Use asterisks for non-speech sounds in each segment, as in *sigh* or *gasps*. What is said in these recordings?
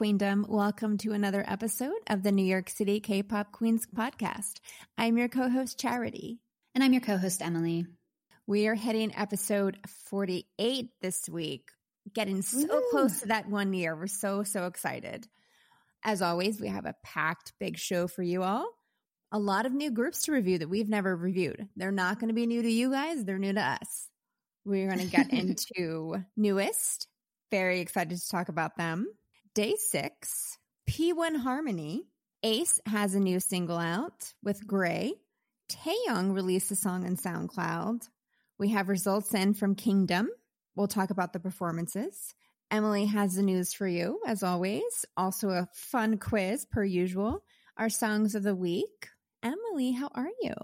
Queendom. Welcome to another episode of the New York City K pop Queens podcast. I'm your co host, Charity. And I'm your co host, Emily. We are hitting episode 48 this week, getting so Ooh. close to that one year. We're so, so excited. As always, we have a packed big show for you all. A lot of new groups to review that we've never reviewed. They're not going to be new to you guys, they're new to us. We're going to get *laughs* into NU'EST. Very excited to talk about them. Day six, P1 Harmony. Ace has a new single out with Gray. Taeyong released a song on SoundCloud. We have results in from Kingdom. We'll talk about the performances. Emily has the news for you, as always. Also, a fun quiz, per usual. Our songs of the week. Emily, how are you?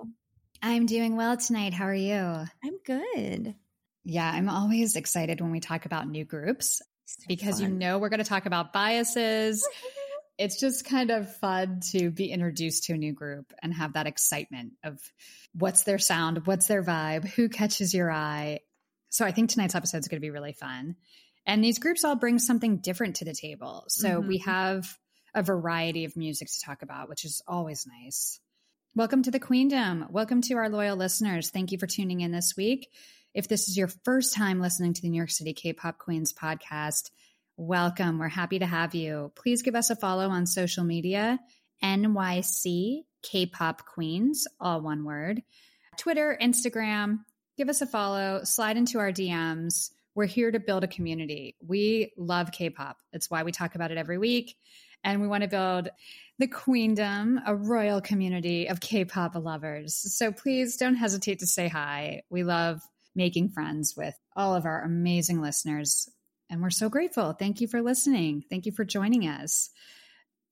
I'm doing well tonight. How are you? I'm good. Yeah, I'm always excited when we talk about new groups because fun. you know we're going to talk about biases. *laughs* it's just kind of fun to be introduced to a new group and have that excitement of what's their sound, what's their vibe, who catches your eye. So I think tonight's episode is going to be really fun. And these groups all bring something different to the table. So mm-hmm. we have a variety of music to talk about, which is always nice. Welcome to the Queendom. Welcome to our loyal listeners. Thank you for tuning in this week. If this is your first time listening to the New York City K pop Queens podcast, welcome. We're happy to have you. Please give us a follow on social media NYC K pop Queens, all one word. Twitter, Instagram, give us a follow, slide into our DMs. We're here to build a community. We love K pop. That's why we talk about it every week. And we want to build the queendom, a royal community of K pop lovers. So please don't hesitate to say hi. We love making friends with all of our amazing listeners. And we're so grateful. Thank you for listening. Thank you for joining us.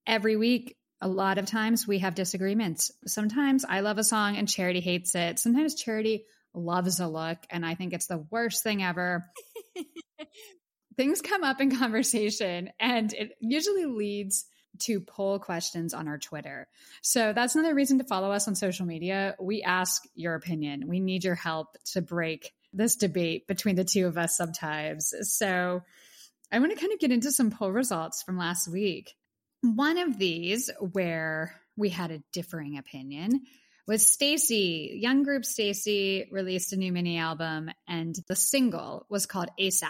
Every week, a lot of times we have disagreements. Sometimes I love a song and Charity hates it. Sometimes Charity loves a look and I think it's the worst thing ever. *laughs* Things come up in conversation and it usually leads to poll questions on our Twitter. So that's another reason to follow us on social media. We ask your opinion. We need your help to break this debate between the two of us sometimes. So I want to kind of get into some poll results from last week. One of these where we had a differing opinion was STAYC. Young group STAYC released a new mini album and the single was called ASAP.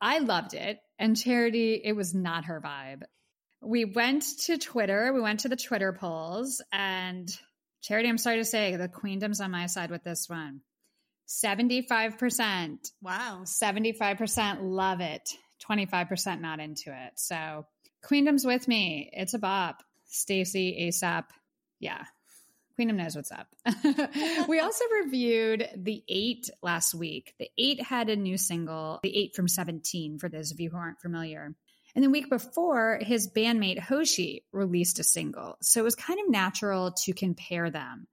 I loved it. And Charity, it was not her vibe we went to Twitter. We went to the Twitter polls, and Charity, I'm sorry to say, the queendom's on my side with this one. 75%. Wow. 75% love it. 25% not into it. So, queendom's with me. It's a bop. STAYC, ASAP. Yeah. Queendom knows what's up. *laughs* we also reviewed The8 last week. The8 had a new single, The8 from 17, for those of you who aren't familiar. And the week before, his bandmate Hoshi released a single. So it was kind of natural to compare them.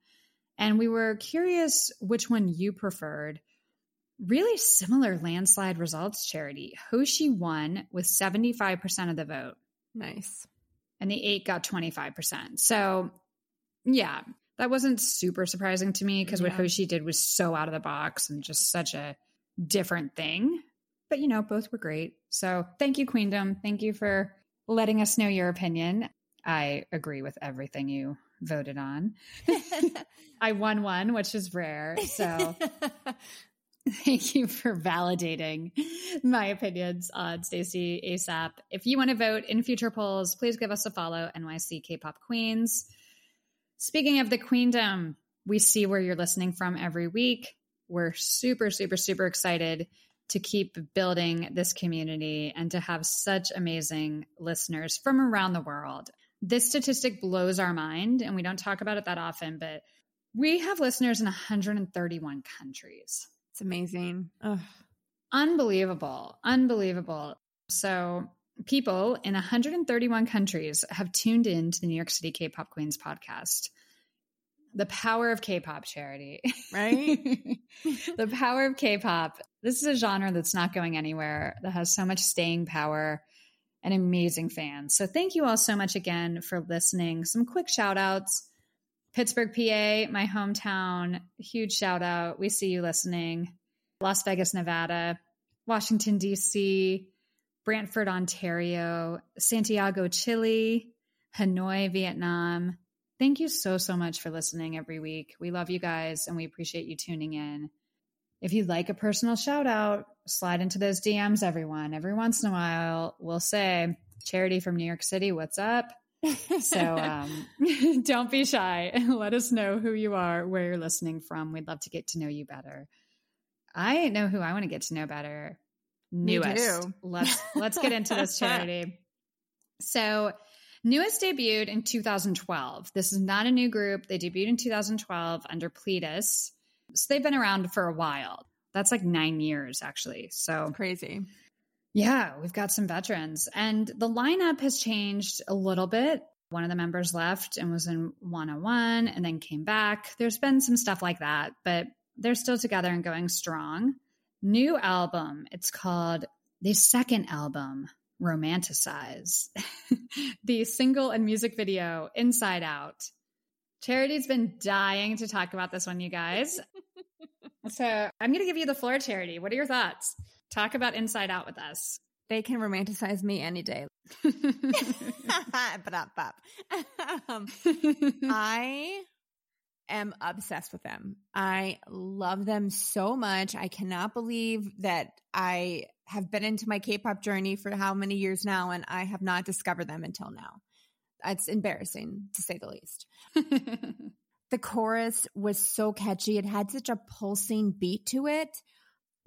And we were curious which one you preferred. Really similar landslide results, Charity. Hoshi won with 75% of the vote. Nice. And The8 got 25%. So, yeah, that wasn't super surprising to me because yeah. what Hoshi did was so out of the box and just such a different thing but you know, both were great. So thank you, Queendom. Thank you for letting us know your opinion. I agree with everything you voted on. *laughs* I won one, which is rare. So *laughs* thank you for validating my opinions on STAYC ASAP. If you want to vote in future polls, please give us a follow, NYC K-pop Queens. Speaking of the Queendom, we see where you're listening from every week. We're super, super, super excited to keep building this community and to have such amazing listeners from around the world. This statistic blows our mind, and we don't talk about it that often, but we have listeners in 131 countries. It's amazing. Ugh. Unbelievable. Unbelievable. So, people in 131 countries have tuned in to the New York City K pop Queens podcast the power of K-pop charity, right? *laughs* the power of K-pop. This is a genre that's not going anywhere, that has so much staying power and amazing fans. So thank you all so much again for listening. Some quick shout outs. Pittsburgh, PA, my hometown, huge shout out. We see you listening. Las Vegas, Nevada, Washington, D.C., Brantford, Ontario, Santiago, Chile, Hanoi, Vietnam. Thank you so, so much for listening every week. We love you guys and we appreciate you tuning in. If you'd like a personal shout out, slide into those DMs, everyone. Every once in a while, we'll say, Charity from New York City, what's up? so *laughs* um, *laughs* don't be shy *laughs* let us know who you are, where you're listening from. We'd love to get to know you better. I know who I want to get to know better. NU'EST. Let's let's get into this charity. So NU'EST debuted in 2012. This is not a new group. They debuted in 2012 under Pledis. So they've been around for a while. That's like nine years, actually. So crazy. Yeah, we've got some veterans. And the lineup has changed a little bit. One of the members left and was in 101 and then came back. There's been some stuff like that, but they're still together and going strong. New album. It's called the second album, Romanticize. *laughs* the single and music video, Inside Out. Charity's been dying to talk about this one, you guys. So I'm going to give you the floor, Charity. What are your thoughts? Talk about Inside Out with us. They can romanticize me any day. *laughs* *laughs* um, *laughs* I am obsessed with them. I love them so much. I cannot believe that I have been into my K-pop journey for how many years now and I have not discovered them until now. It's embarrassing to say the least. The chorus was so catchy. It had such a pulsing beat to it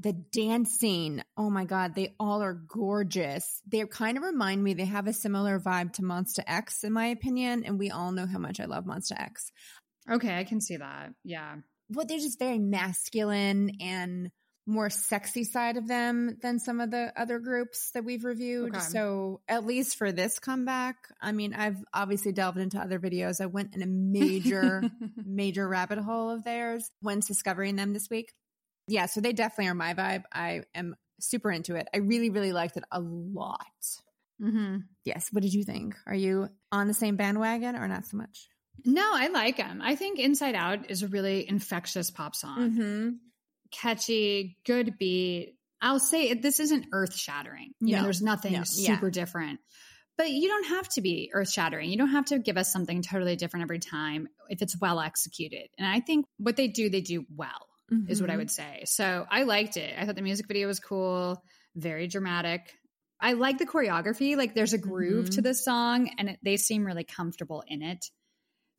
the dancing, oh my God, they all are gorgeous. They kind of remind me, they have a similar vibe to Monsta X, in my opinion. And we all know how much I love Monsta X. Okay, I can see that. Yeah. Well, they're just very masculine and more sexy side of them than some of the other groups that we've reviewed. Okay. So, at least for this comeback, I mean, I've obviously delved into other videos. I went in a major, *laughs* major rabbit hole of theirs when discovering them this week yeah, so they definitely are my vibe. I am super into it. I really, really liked it a lot. Mm-hmm. Yes. What did you think? Are you on the same bandwagon or not so much? No, I like them. I think Inside Out is a really infectious pop song. Mm-hmm. Catchy, good beat. I'll say this isn't earth shattering. You no, know, there's nothing no, super yeah. different. But you don't have to be earth shattering. You don't have to give us something totally different every time if it's well executed. And I think what they do, they do well mm-hmm. is what I mm-hmm. would say. So I liked it. I thought the music video was cool, very dramatic. I like the choreography. Like there's a groove mm-hmm. to the song and it, they seem really comfortable in it.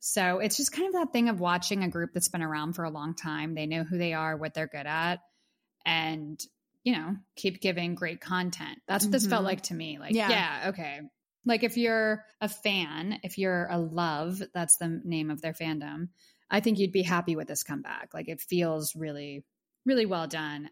So it's just kind of that thing of watching a group that's been around for a long time. They know who they are, what they're good at, and, you know, keep giving great content. That's what mm-hmm. this felt mm-hmm. like to me. Like, yeah. yeah, okay. Like if you're a fan, if you're a love, that's the name of their fandom, I think you'd be happy with this comeback. Like it feels really, really well done.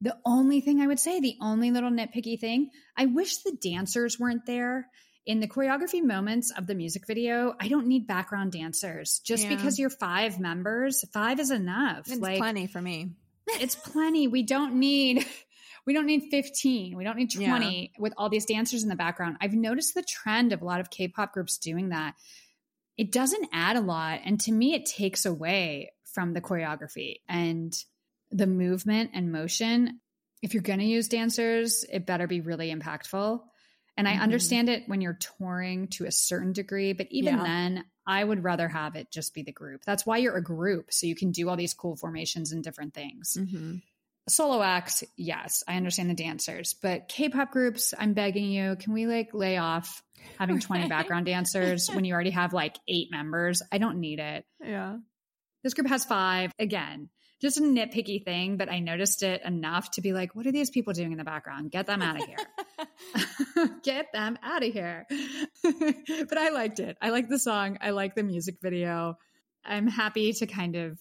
The only thing I would say, the only little nitpicky thing, I wish the dancers weren't there. In the choreography moments of the music video, I don't need background dancers. Just yeah. because you're five members, five is enough. It's like, plenty for me. it's plenty. We don't need *laughs* we don't need 15 we don't need 20 yeah. with all these dancers in the background i've noticed the trend of a lot of k-pop groups doing that it doesn't add a lot. And to me, it takes away from the choreography and the movement and motion. If you're going to use dancers, it better be really impactful. And I mm-hmm. understand it when you're touring to a certain degree, but even yeah. then, I would rather have it just be the group. That's why you're a group. So you can do all these cool formations and different things. Mm-hmm. Solo acts, yes, I understand the dancers, but K pop groups, I'm begging you, can we like lay off having *laughs* 20 background dancers when you already have like eight members. I don't need it. Yeah. This group has five. Again, just a nitpicky thing, but I noticed it enough to be like, what are these people doing in the background? Get them out of here. *laughs* *laughs* Get them out of here. *laughs* but I liked it. I like the song. I like the music video. I'm happy to kind of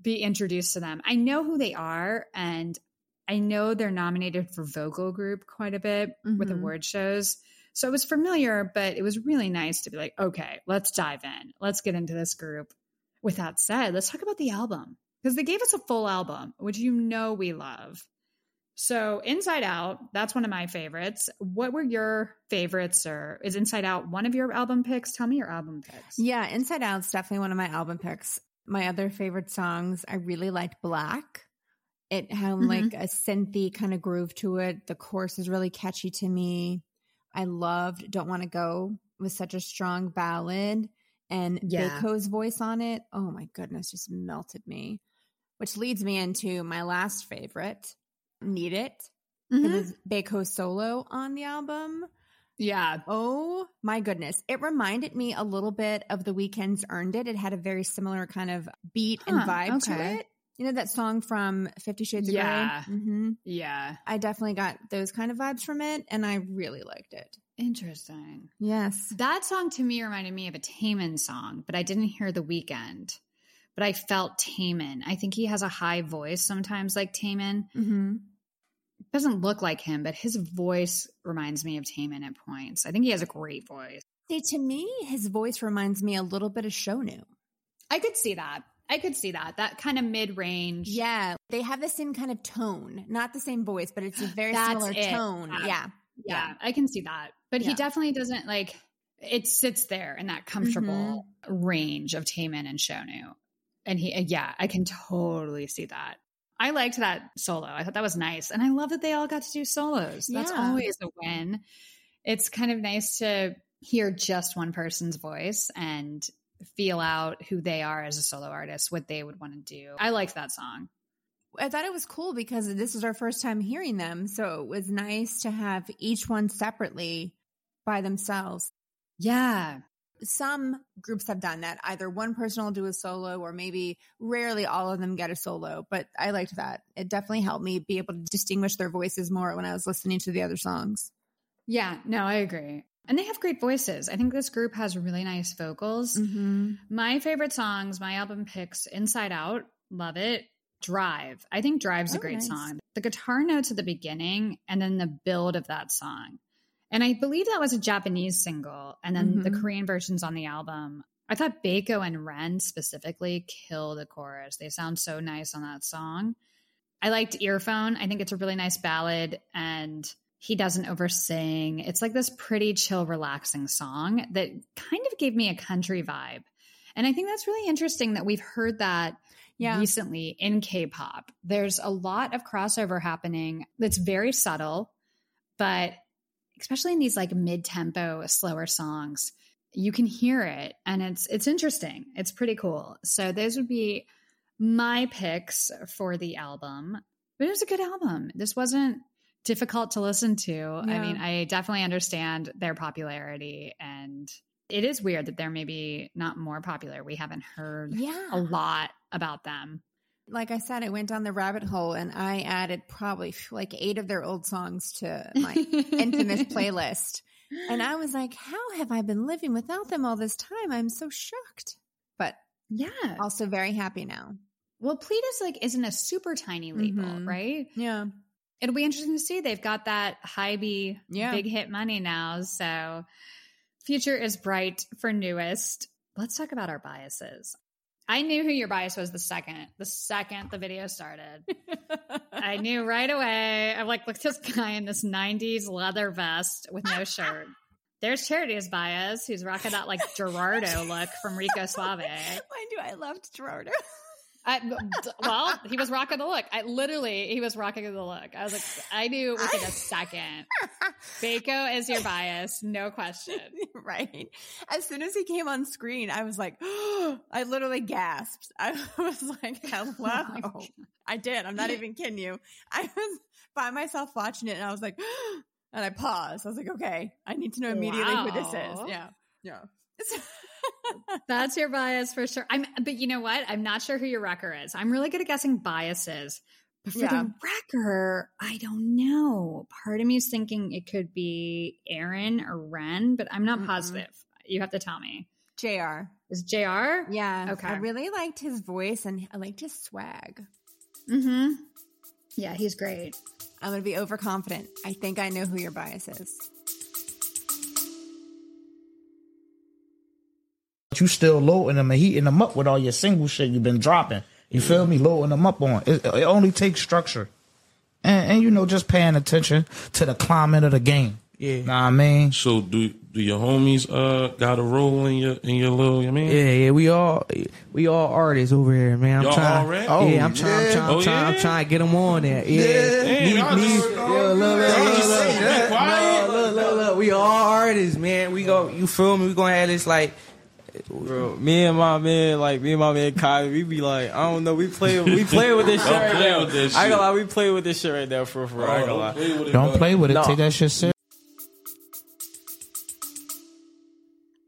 be introduced to them. I know who they are and I know they're nominated for vocal group quite a bit mm-hmm. with award shows. So it was familiar, but it was really nice to be like, okay, let's dive in. Let's get into this group. With that said, let's talk about the album because they gave us a full album, which you know we love. So Inside Out, that's one of my favorites. What were your favorites or is Inside Out one of your album picks? Tell me your album picks. Yeah, Inside Out's definitely one of my album picks. My other favorite songs, I really liked Black. It had mm-hmm. like a synthy kind of groove to it. The chorus is really catchy to me. I loved Don't Want to Go with such a strong ballad and yeah. Baekho's voice on it. Oh my goodness, just melted me. Which leads me into my last favorite, Need It. Mm-hmm. It was Baekho solo on the album. Yeah. Oh my goodness. It reminded me a little bit of The Weeknd's Earned It. It had a very similar kind of beat huh, and vibe okay. to it. You know that song from Fifty Shades of yeah. Grey? Mm-hmm. Yeah. I definitely got those kind of vibes from it and I really liked it. Interesting. Yes. That song to me reminded me of a Taemin song, but I didn't hear The Weeknd. But I felt Taemin. I think he has a high voice sometimes, like Taemin. Mm-hmm. Doesn't look like him, but his voice reminds me of Taemin at points. I think he has a great voice. See, to me, his voice reminds me a little bit of Shownu. I could see that. I could see that. That kind of mid range. Yeah. They have the same kind of tone. Not the same voice, but it's a very similar it. tone. Yeah. yeah. yeah. I can see that. But yeah. he definitely doesn't like it sits there in that comfortable mm-hmm. range of Taemin and Shownu. And he yeah, I can totally see that. I liked that solo. I thought that was nice. And I love that they all got to do solos. That's yeah. always a win. It's kind of nice to hear just one person's voice and feel out who they are as a solo artist, what they would want to do. I liked that song. I thought it was cool because this is our first time hearing them. So it was nice to have each one separately by themselves. Yeah. Some groups have done that. Either one person will do a solo or maybe rarely all of them get a solo, but I liked that. It definitely helped me be able to distinguish their voices more when I was listening to the other songs. Yeah, no, I agree. And they have great voices. I think this group has really nice vocals. Mm-hmm. My favorite songs, my album picks Inside Out, love it. Drive. I think Drive's oh, a great nice. song. The guitar notes at the beginning and then the build of that song. And I believe that was a Japanese single. And then mm-hmm. the Korean versions on the album. I thought Baekho and Ren specifically kill the chorus. They sound so nice on that song. I liked Earphone. I think it's a really nice ballad and he doesn't oversing. It's like this pretty chill, relaxing song that kind of gave me a country vibe. And I think that's really interesting that we've heard that yeah. recently in K pop. There's a lot of crossover happening that's very subtle, but especially in these like mid tempo, slower songs, you can hear it and it's it's interesting. It's pretty cool. So those would be my picks for the album. But it was a good album. This wasn't difficult to listen to. Yeah. I mean, I definitely understand their popularity and it is weird that they're maybe not more popular. We haven't heard yeah. a lot about them. Like I said, I went down the rabbit hole and I added probably like eight of their old songs to my *laughs* infamous playlist. And I was like, how have I been living without them all this time? I'm so shocked. But yeah, also very happy now. Well, Pledis like isn't a super tiny label, mm-hmm. right? Yeah. It'll be interesting to see. They've got that high B yeah. big hit money now. So future is bright for NU'EST. Let's talk about our biases. I knew who your bias was the second, the second the video started. *laughs* I knew right away. I'm like, look at this guy in this 90s leather vest with no *laughs* shirt. There's Charity's bias, who's rocking that like Gerardo look from Rico Suave. *laughs* Why do I loved Gerardo? I, well, he was rocking the look. I literally, he was rocking the look. I was like, I knew within a second. *laughs* Baekho is your bias, no question. *laughs* Right. As soon as he came on screen, I was like, oh, *gasps* I literally gasped. *laughs* I was like, hello. Oh I did. I'm not even kidding you. I was by myself watching it and I was like, *gasps* and I paused. I was like, okay, I need to know immediately wow. who this is. Yeah. Yeah. That's your bias for sure. I'm, but you know what? I'm not sure who your wrecker is. I'm really good at guessing biases. But for yeah. the wrecker, I don't know. Part of me is thinking it could be Aron or Ren, but I'm not mm positive. You have to tell me. JR. Is JR? Yeah. Okay. I really liked his voice and I liked his swag. Mm-hmm. Yeah, he's great. I'm gonna be overconfident. I think I know who your bias is. You still loading them and heating them up with all your single shit you've been dropping. You feel me? Loading them up on. It, it only takes structure. And, and, you know, just paying attention to the climate of the game. Yeah. Know what I mean? So do do your homies uh got a role in your in your little? I mean, Yeah, yeah, we all we all artists over here, man. I'm Y'all trying. all rap? Oh, yeah, I'm trying. yeah. I'm trying. Oh, I'm, trying I'm trying to get them on there. Yeah, Damn, Me- y'all me- just- yeah, look, look, y'all look, look, look, look, look, look. We all artists, man. We go. You feel me? We gonna have this like. Bro, me and my man, like me and my man Kai, we be like, I don't know, we play, we play with this shit right now. with this I ain't shit. gonna lie, we play with this shit right now for for. I ain't gonna lie. play with it, Don't play with it. No. Take that shit serious.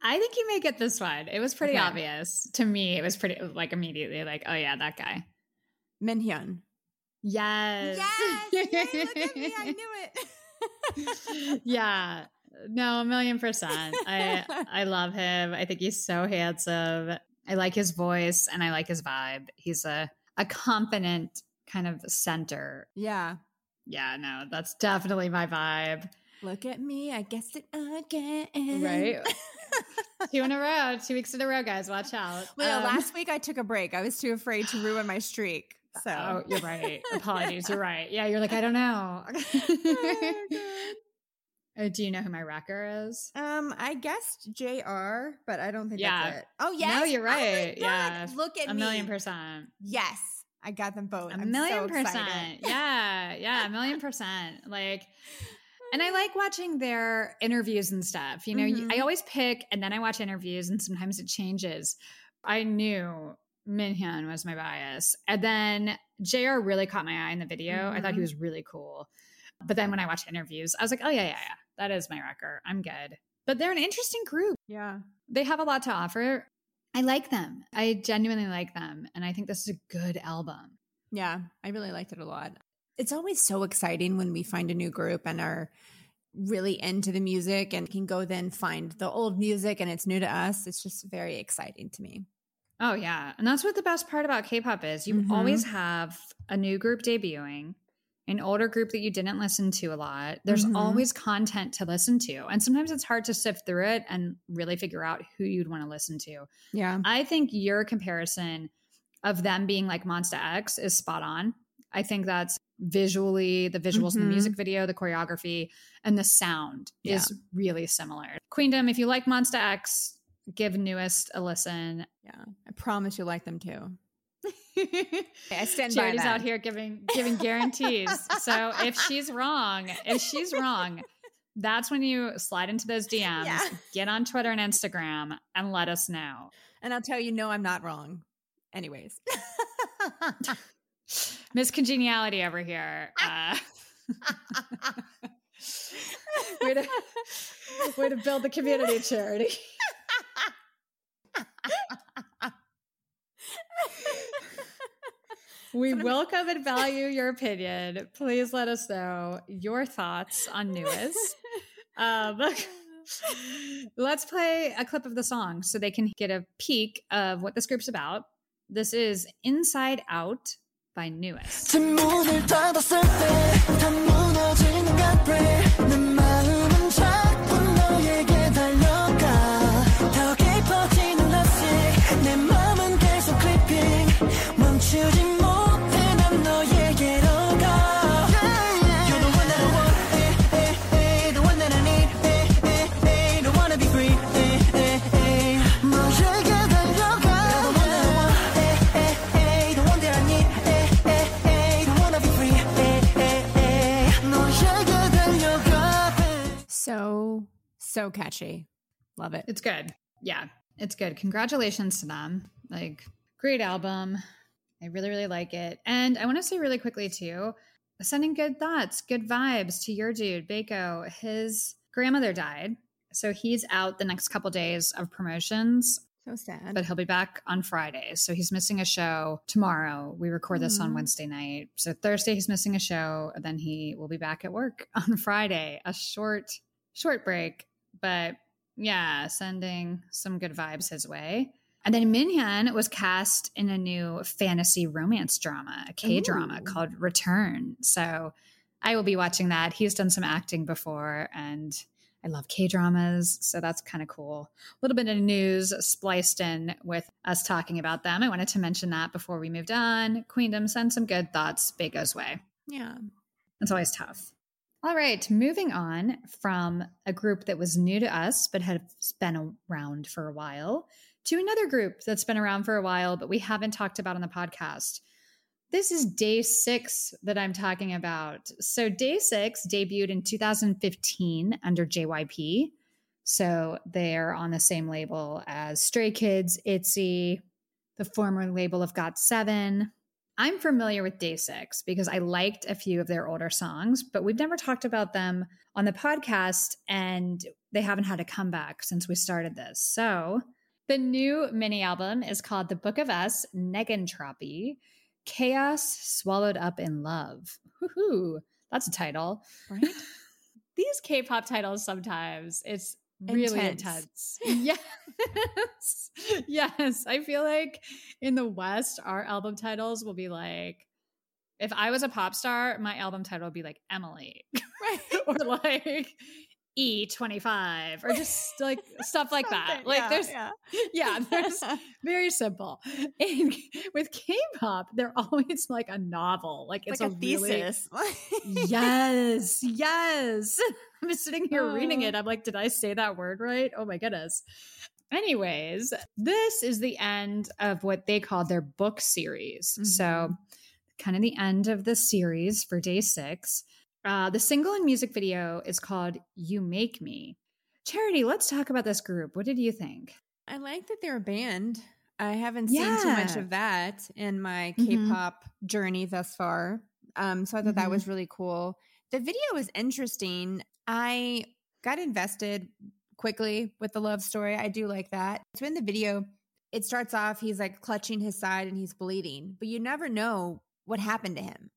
I think you may get this one. It was pretty Okay. obvious to me. It was pretty like immediately like, oh yeah, that guy. Minhyun. Yes. Yes. Yay, look at me. I *laughs* knew it. *laughs* yeah. No, a million percent. I *laughs* I love him. I think he's so handsome. I like his voice and I like his vibe. He's a a confident kind of center. yeah. Yeah, no, that's definitely my vibe. Look at me. I guessed it again. Right. *laughs* two in a row, two weeks in a row, guys. Watch out. Well, Um, last week I took a break. I was too afraid to ruin my streak. So Oh, you're right. Apologies. You're right. Yeah, you're like, I don't know. *laughs* Uh, Do you know who my wrecker is? Um, I guessed JR, but I don't think Yeah. that's it. Oh yes. No, you're Oh right. God. Yeah. Look at A me. million percent. Yes. I got them both. A I'm million so percent. Yeah. Yeah. A million *laughs* percent. Like, and I like watching their interviews and stuff. You know, you- Mhm. I always pick and then I watch interviews and sometimes it changes. I knew Minhyun was my bias. And then JR really caught my eye in the video. I thought he Mhm. was really cool. But then when I watched interviews, I was like, oh, yeah, yeah, yeah. That is my record. I'm good. But they're an interesting group. Yeah. They have a lot to offer. I like them. I genuinely like them. And I think this is a good album. Yeah. I really liked it a lot. It's always so exciting when we find a new group and are really into the music and can go then find the old music and it's new to us. It's just very exciting to me. Oh yeah, and that's what the best part about K-pop is. You Mhm. always have a new group debuting, an older group that you didn't listen to a lot. There's Mhm. always content to listen to, and sometimes it's hard to sift through it and really figure out who you'd want to listen to. Yeah. I think your comparison of them being like Monsta X is spot on. I think that's visually the visuals in Mhm. the music video, the choreography, and the sound Yeah. is really similar. Queendom, if you like Monsta X, give NU'EST a listen. Yeah. I promise you'll like them too. I stand by Charity's out here giving giving guarantees. so if she's wrong, if she's wrong, that's when you slide into those DMs, *laughs* Yeah. get on Twitter and Instagram, and let us know. And I'll tell you, no, I'm not wrong. Anyways. *laughs* Miss Congeniality over here. Uh, *laughs* way to way to build the community, Charity. We welcome and value your opinion. Please let us know your thoughts on NU'EST. Um, *laughs* let's play a clip of the song so they can get a peek of what this group's about. This is Inside Out by NU'EST. So, so catchy. Love it. It's good. Yeah, it's good. Congratulations to them. Like, great album. I really, really like it. And I want to say really quickly, too, sending good thoughts, good vibes to your dude, Baekho. His grandmother died. So he's out the next couple days of promotions, So sad. but he'll be back on Friday. So he's missing a show tomorrow. We record this on mm-hmm. Wednesday night. So Thursday, he's missing a show. And then he will be back at work *laughs* on Friday. A short, short break. But yeah, sending some good vibes his way. And then Minhyun was cast in a new fantasy romance drama, a K drama called Return. So I will be watching that. He's done some acting before, and I love K dramas. So that's kind of cool. A little bit of news spliced in with us talking about them. I wanted to mention that before we moved on. Queendom, send some good thoughts Baekho's way. yeah. It's always tough. All right, moving on from a group that was new to us but has been around for a while to another group that's been around for a while but we haven't talked about on the podcast. This is Day Six that I'm talking about. So, Day Six debuted in 2015 under JYP. So, they're on the same label as Stray Kids, ITZY, the former label of GOT7. I'm familiar with Day Six because I liked a few of their older songs, but we've never talked about them on the podcast and they haven't had a comeback since we started this. So, the new mini album is called The Book of Us Negentropy Chaos Swallowed Up in Love. Woohoo! That's a title. Right? *laughs* These K pop titles sometimes, it's really Intense. intense. yes. *laughs* yes. I feel like in the West, our album titles will be like, if I was a pop star, my album title would be like Emily Right. *laughs* or like E25 or just like stuff *laughs* like that. Like yeah, there's, yeah. *laughs* yeah, there's *laughs* very simple. And with K-pop, they're always like a novel. Like it's, like a, really- thesis. yes, yes. I'm sitting here reading Oh. it. I'm like, did I say that word right? Oh my goodness. Anyways, this is the end of what they call their book series. So, Mhm. kind of the end of the series for day six. Uh, the single and music video is called You Make Me. Charity, let's talk about this group. What did you think? I like that they're a band. I haven't seen too much of that in my Mhm. K-pop journey thus far. Um, so I thought that Mhm. was really cool. The video was interesting. I got invested quickly with the love story. I do like that. So in the video, it starts off he's like clutching his side and he's bleeding, but you never know what happened to him.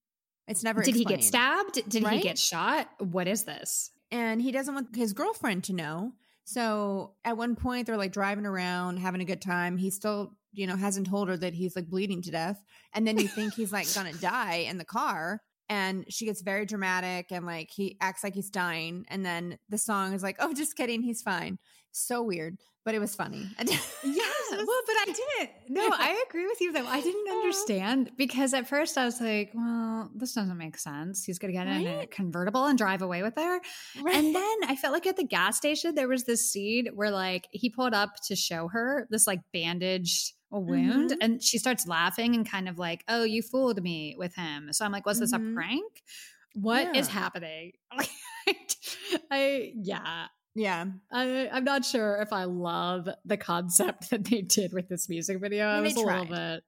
It's never Did he get stabbed? Did he get shot? What is this? and he doesn't want his girlfriend to know. So at one point they're like driving around having a good time. He still, you know, hasn't told her that he's like bleeding to death. And then you think he's like gonna *laughs* die in the car. And she gets very dramatic and like he acts like he's dying. And then the song is like, oh, just kidding, he's fine. So weird, but it was funny. *laughs* Yes. Well, but I didn't. *laughs* No, I agree with you though. I didn't understand because at first I was like, well, this doesn't make sense. He's going to get in a convertible and drive away with her. And then I felt like at the gas station, there was this scene where like he pulled up to show her this like bandaged wound Mhm. and she starts laughing and kind of like, oh, you fooled me with him. So I'm like, was this a Mhm. prank? What is Yeah. happening? *laughs* I, yeah, yeah. I, I'm not sure if I love the concept *laughs* that they did with this music video. I was a little bit.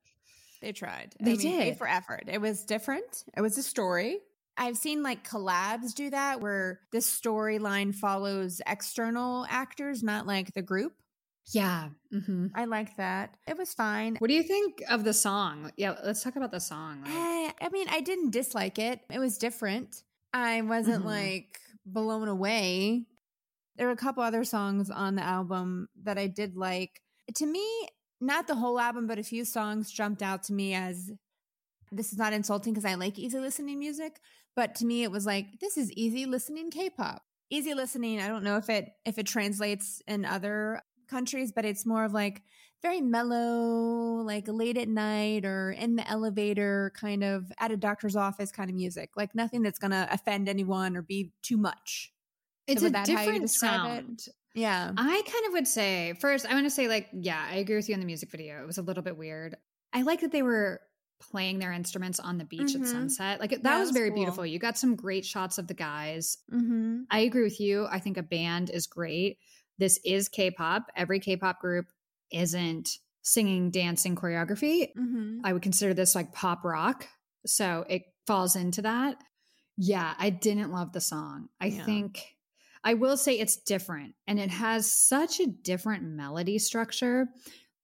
They tried. They I mean, did. for effort. It was different. It was a story. I've seen like collabs do that where the storyline follows external actors, not like the group. Yeah. hmm I like that. It was fine. What do you think of the song? Yeah, let's talk about the song. Like, Eh, I mean, I didn't dislike it. It was different. I wasn't Mhm. like blown away. There were a couple other songs on the album that I did like. To me, not the whole album, but a few songs jumped out to me as this is not insulting because I like easy listening music, but to me it was like this is easy listening K-pop. Easy listening, I don't know if it if it translates in other countries, but it's more of like very mellow, like late at night or in the elevator, kind of at a doctor's office kind of music. Like nothing that's gonna offend anyone or be too much. It's a that different describe it? sound. Yeah. I kind of would say first, I want to say like, yeah, I agree with you on the music video. It was a little bit weird. I like that they were playing their instruments on the beach Mhm. at sunset. Like that it was was very cool. beautiful. You got some great shots of the guys. Mm-hmm. I agree with you. I think a band is great. This is K-pop. Every K-pop group isn't singing, dancing, choreography. Mm-hmm. I would consider this like pop rock. So it falls into that. Yeah, I didn't love the song. I Yeah. think I will say it's different and it has such a different melody structure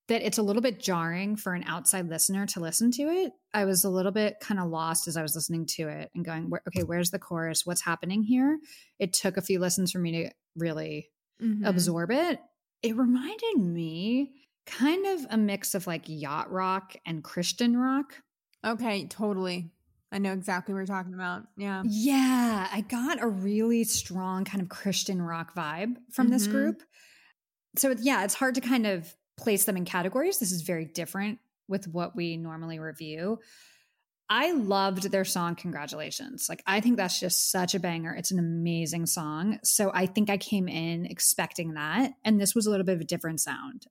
that it's a little bit jarring for an outside listener to listen to it. I was a little bit kind of lost as I was listening to it and going, okay, where's the chorus? What's happening here? It took a few listens for me to really Mm-hmm. absorb it. It reminded me kind of a mix of like yacht rock and Christian rock. Okay, totally. I know exactly what you're talking about. Yeah. Yeah, I got a really strong kind of Christian rock vibe from this Mhm. group. So, yeah, it's hard to kind of place them in categories. This is very different with what we normally review. I loved their song Congratulations. Like I think that's just such a banger. It's an amazing song. So I think I came in expecting that and this was a little bit of a different sound.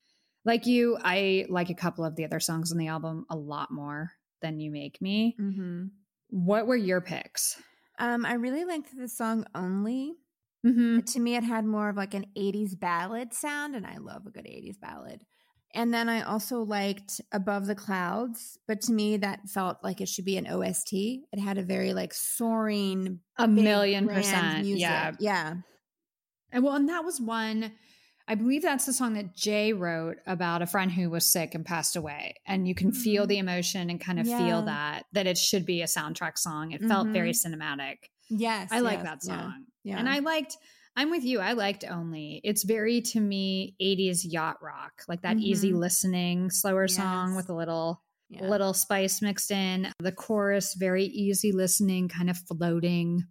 Like you, I like a couple of the other songs on the album a lot more than You Make Me. Mm-hmm. What were your picks? Um, I really liked the song Only. Mm-hmm. To me, it had more of like an 80s ballad sound, and I love a good 80s ballad. And then I also liked Above the Clouds, but to me, that felt like it should be an OST. It had a very like soaring, A million percent. music. Yeah. Yeah. And well, and that was one, I believe that's the song that Jae wrote about a friend who was sick and passed away. And you can feel Mhm. the emotion and kind of Yeah. feel that, that it should be a soundtrack song. It felt very cinematic. Yes. I like yes, that song. Yeah. And I liked, I'm with you. I liked Only. It's very, to me, 80s yacht rock, like that easy Mhm. listening, slower song with a little yeah. little spice mixed in. The chorus, very easy listening, kind of floating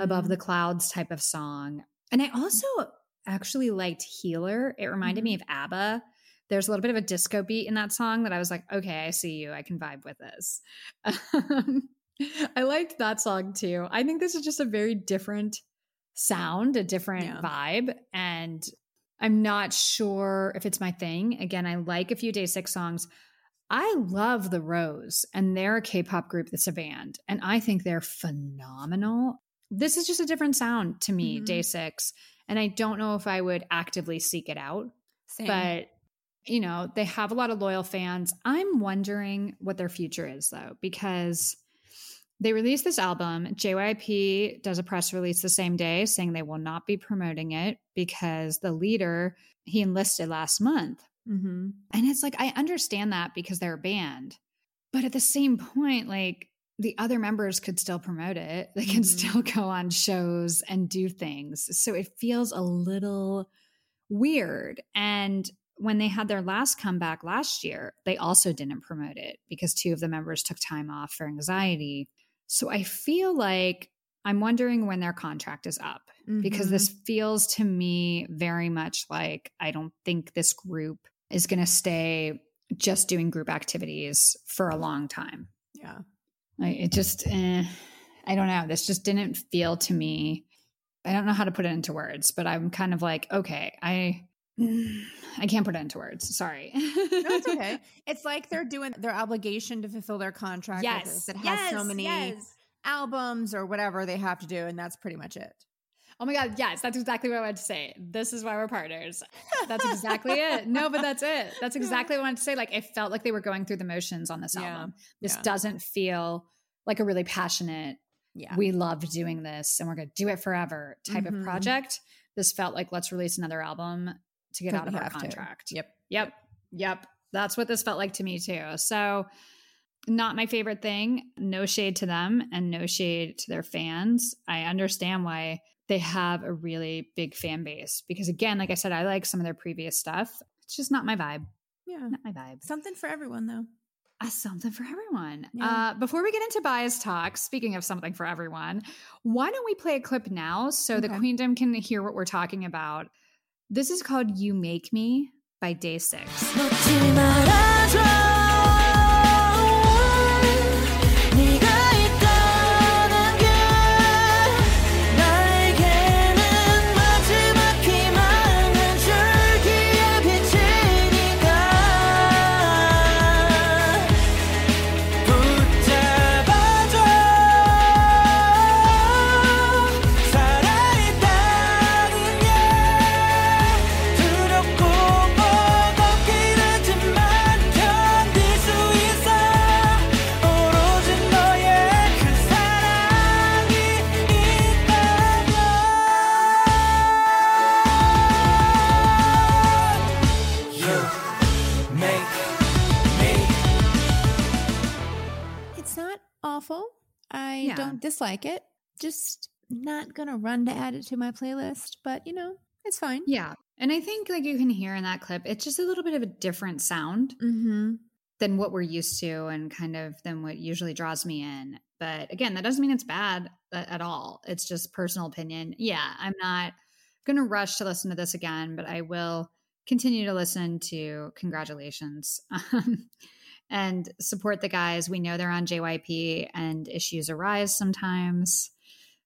above Mhm. the clouds type of song. And I also actually liked Healer. It reminded me of ABBA. There's a little bit of a disco beat in that song that I was like, okay, I see you. I can vibe with this. Um, *laughs* I liked that song too. I think this is just a very different sound, a different Yeah. vibe. And I'm not sure if it's my thing. Again, I like a few Day Six songs. I love The Rose, and they're a K pop group that's a band, and I think they're phenomenal. This is just a different sound to me, Mhm. Day Six, and I don't know if I would actively seek it out, Same. but you know, they have a lot of loyal fans. I'm wondering what their future is though, because they released this album. JYP does a press release the same day saying they will not be promoting it because the leader he enlisted last month. Mhm. And it's like, I understand that because they're a band. But at the same point, like the other members could still promote it. They can Mhm. still *laughs* go on shows and do things. So it feels a little weird. And when they had their last comeback last year, they also didn't promote it because two of the members took time off for anxiety. So I feel like I'm wondering when their contract is up because Mhm. this feels to me very much like I don't think this group is going to stay just doing group activities for a long time. yeah. Like it just, eh, I don't know. This just didn't feel to me. I don't know how to put it into words, but I'm kind of like, okay, I, I can't put it into words. Sorry. No, it's *laughs* okay. It's like they're doing their obligation to fulfill their contract. Yes. It has so many yes. albums or whatever they have to do, and that's pretty much it. Oh my God. Yes. That's exactly what I wanted to say. This is why we're partners. That's exactly it. No, but that's it. That's *laughs* exactly what I wanted to say. Like, it felt like they were going through the motions on this Yeah. album. This Yeah. doesn't feel like a really passionate, Yeah. we love doing this and we're going to do it forever type Mhm. of project. This felt like, let's release another album to get out of our have to. contract. Yep. Yep. Yep. That's what this felt like to me too. So, not my favorite thing. No shade to them and no shade to their fans. I understand why they have a really big fan base because, again, like I said, I like some of their previous stuff. It's just not my vibe. Yeah. Not my vibe. Something for everyone, though. Uh, something for everyone. Yeah. Uh, before we get into bias talk, speaking of something for everyone, why don't we play a clip now so the queendom can hear what we're talking about? This is called You Make Me by Day Six. Dislike it. Just not gonna run to add it to my playlist, but you know, it's fine. Yeah. And I think, like you can hear in that clip, it's just a little bit of a different sound Mm-hmm. than what we're used to and kind of than what usually draws me in. But again, that doesn't mean it's bad at all. It's just personal opinion. Yeah, I'm not going to rush to listen to this again, but I will continue to listen to Congratulations. *laughs* And support the guys. We know they're on JYP and issues arise sometimes.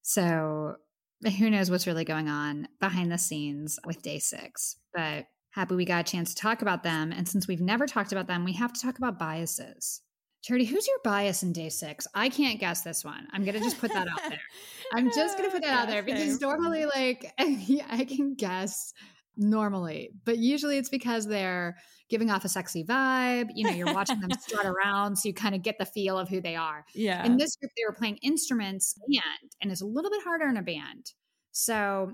So who knows what's really going on behind the scenes with day six. But happy we got a chance to talk about them. And since we've never talked about them, we have to talk about biases. Charity, who's your bias in day six? I can't guess this one. I'm going to just put that out there. I'm just going to put that out there because *laughs* normally, like, yeah, *laughs* I can guess normally, but usually it's because they're giving off a sexy vibe. You know, you're watching them *laughs* strut around, so you kind of get the feel of who they are. Yeah. In this group, they were playing instruments and and it's a little bit harder in a band. So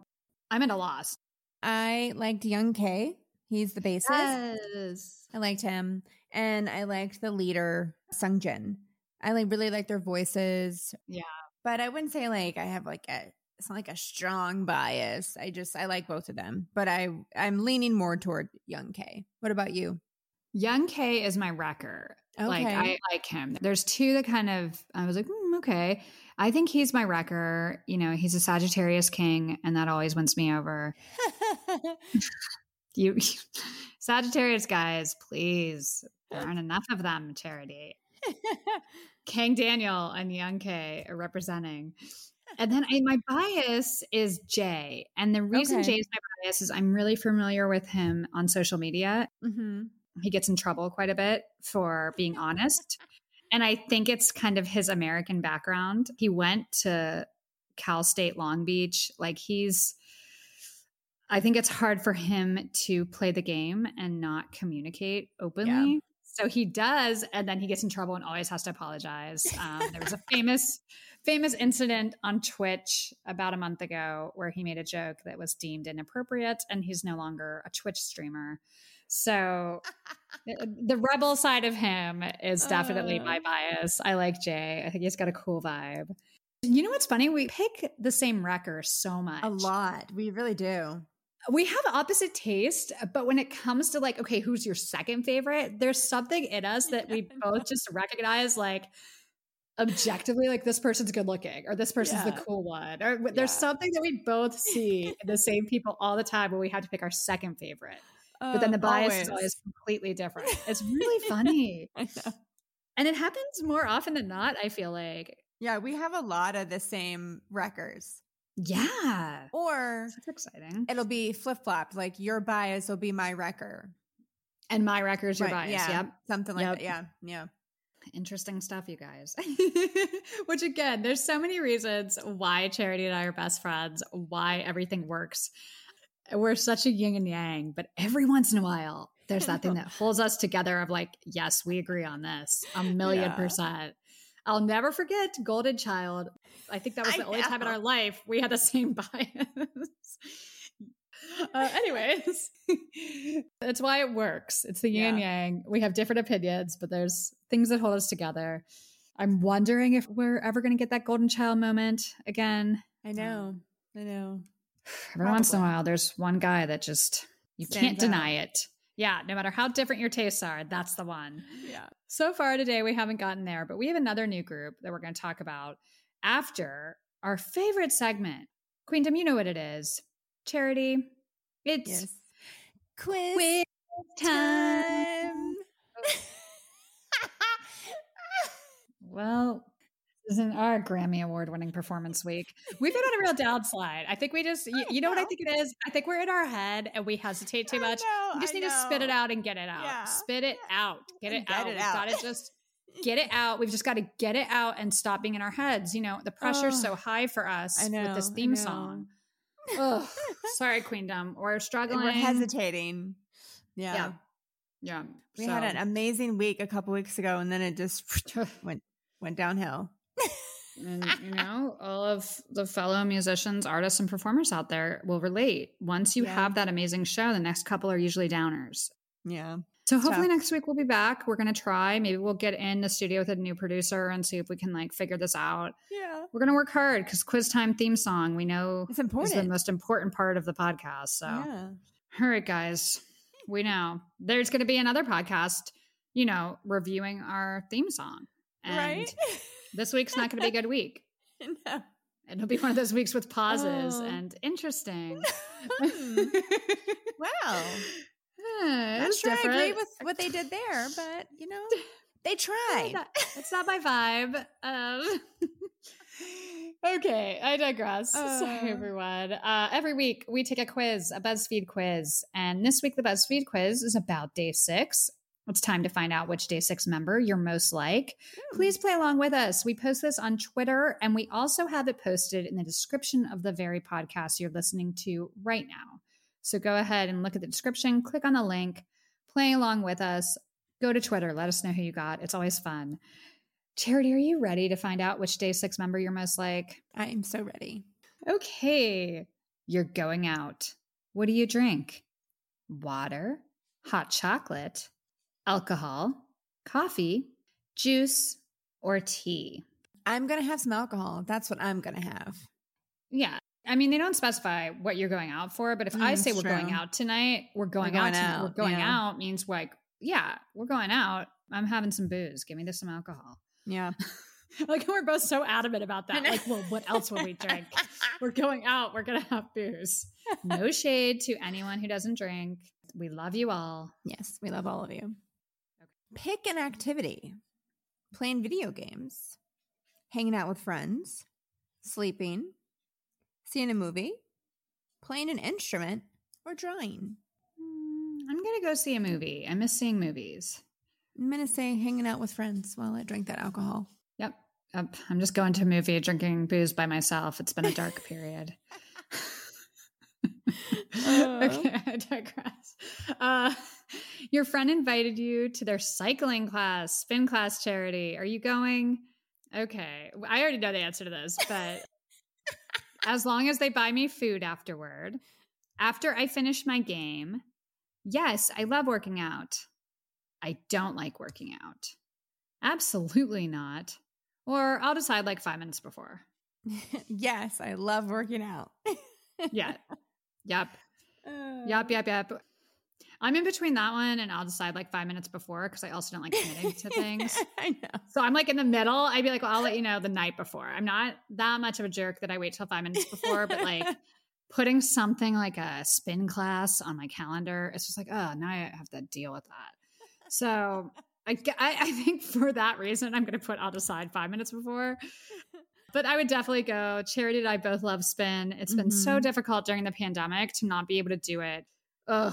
I'm at a loss. I liked Young K. He's the bassist. Yes. I liked him. And I liked the leader, Sung Jin. I like really like their voices. Yeah. But I wouldn't say like I have like a it's not like a strong bias. I just I like both of them. But I I'm leaning more toward Young K. What about you? Young K is my wrecker. Like I like him. There's two that kind of I was like, "Hmm, okay. I think he's my wrecker. You know, he's a Sagittarius king, and that always wins me over. *laughs* *laughs* You *laughs* Sagittarius guys, please. There aren't enough of them, charity. Kang Daniel and Young K are representing. And then I, my bias is Jae. And the reason Okay. is my bias is I'm really familiar with him on social media. hmm He gets in trouble quite a bit for being honest. And I think it's kind of his American background. He went to Cal State Long Beach. Like he's, I think it's hard for him to play the game and not communicate openly. So he does, and then he gets in trouble and always has to apologize. Um, there was a famous, famous incident on Twitch about a month ago where he made a joke that was deemed inappropriate, and he's no longer a Twitch streamer. So the- *laughs* the rebel side of him is definitely Uh. my bias. I like Jae. I think he's got a cool vibe. You know what's funny? We pick the same wrecker so much. A lot. We really do. We have opposite taste, but when it comes to like, okay, who's your second favorite? There's something in us that we both *laughs* just recognize like objectively, like this person's good looking or this person's Yeah. the cool one. Or there's Yeah. something that we both see in the *laughs* same people all the time when we have to pick our second favorite. But then Um, the bias is always completely different. It's really funny. *laughs* And it happens more often than not, I feel like. Yeah, we have a lot of the same wreckers. Yeah. Or exciting. it'll be flip flopped. Like your bias will be my wrecker. And my wrecker's your Right, bias. Yeah. Yep. Something like Yep. that. Yeah. Yeah. Interesting stuff, you guys. *laughs* Which again, there's so many reasons why Charity and I are best friends, why everything works. We're such a yin and yang, but every once in a while, there's that thing *laughs* that holds us together of like, yes, we agree on this a million Yeah. percent. I'll never forget Golden Child. I think that was I the only time in our life we had the same *laughs* bias. *laughs* Uh, anyways, *laughs* that's why it works. It's the yin Yeah. yang. We have different opinions, but there's things that hold us together. I'm wondering if we're ever going to get that golden child moment again. I know. I know. *sighs* Every once in a while, there's one guy that just you Stands can't deny it. Yeah, no matter how different your tastes are, that's the one. Yeah. So far today, we haven't gotten there, but we have another new group that we're going to talk about after our favorite segment. Queendom, you know what it is. Charity. It's Yes. Quiz, quiz time. *laughs* Well, this isn't our Grammy Award winning performance week. We've been on a real downslide. I think we just, you, you know what I think it is? I think we're in our head and we hesitate too much. know, we just I need to spit it out and get it out. Yeah. Spit it out. Get And it get out. it We've out. got to just *laughs* get it out. We've just got to get it out and stop being in our heads. You know, the pressure's Oh, so high for us know. with this theme know. song. Ugh, *laughs* sorry, Queendom. We're struggling. we're hesitating. Yeah. Yeah. Yeah. We had an amazing week a couple weeks ago and then it just *laughs* went went downhill. and you know all of the fellow musicians artists and performers out there will relate once you Yeah. have that amazing show the next couple are usually downers Yeah. So hopefully Tough. next week we'll be back we're going to try maybe we'll get in the studio with a new producer and see if we can like figure this out Yeah. we're going to work hard because quiz time theme song we know It's important. is the most important part of the podcast so Yeah. all right guys we know there's going to be another podcast you know reviewing our theme song and right? *laughs* this week's not going to be a good week no. It'll be one of those weeks with pauses Oh. and interesting. *laughs* Wow. *laughs* Not sure I agree with what they did there, but you know, They tried. Not- It's not my vibe. Um, *laughs* *laughs* okay, I digress. Sorry, Uh. everyone. Uh, every week we take a quiz, a BuzzFeed quiz, and this week the BuzzFeed quiz is about Day6. It's time to find out which Day6 member you're most like. Please play along with us. We post this on Twitter, and we also have it posted in the description of the very podcast you're listening to right now. So go ahead and look at the description, click on the link, play along with us. Go to Twitter, let us know who you got. It's always fun. Charity, are you ready to find out which Day6 member you're most like? I am so ready. Okay, you're going out. What do you drink? Water, hot chocolate, alcohol, coffee, juice, or tea? I'm gonna have some alcohol. That's what I'm gonna have. Yeah. I mean, they don't specify what you're going out for, but if I Mm, say we're going out tonight, we're going, going out, tonight, We're going yeah. out means like, yeah, we're going out. I'm having some booze. Give me this some alcohol. Yeah. *laughs* like we're both so adamant about that. Like, well, what else would we drink? *laughs* we're going out. We're gonna have booze. No *laughs* shade to anyone who doesn't drink. We love you all. Yes, we love all of you. Pick an activity. Playing video games, hanging out with friends, sleeping, seeing a movie, playing an instrument, or drawing. Mm, I'm gonna go see a movie. I miss seeing movies. I'm gonna say hanging out with friends while I drink that alcohol. Yep. Yep. I'm just going to a movie, drinking booze by myself. It's been a dark *laughs* period. *laughs* okay, I digress. Uh, your friend invited you to their cycling class, spin class charity. Are you going? Okay. I already know the answer to this, but as long as they buy me food afterward, after I finish my game, yes, I love working out. I don't like working out. Absolutely not. Or I'll decide like five minutes before. *laughs* yes, I love working out. Yeah. yep. Yep. Yep. Yep. I'm in between that one and I'll decide like five minutes before because I also don't like committing to *laughs* things. I know. So I'm like in the middle. I'd be like, well, I'll let you know the night before. I'm not that much of a jerk that I wait till five minutes before, but like *laughs* putting something like a spin class on my calendar, it's just like, oh, now I have to deal with that. So I, I think for that reason, I'm going to put I'll decide five minutes before. *laughs* But I would definitely go. Charity and I both love spin. It's been so Mhm. difficult during the pandemic to not be able to do it. Ugh,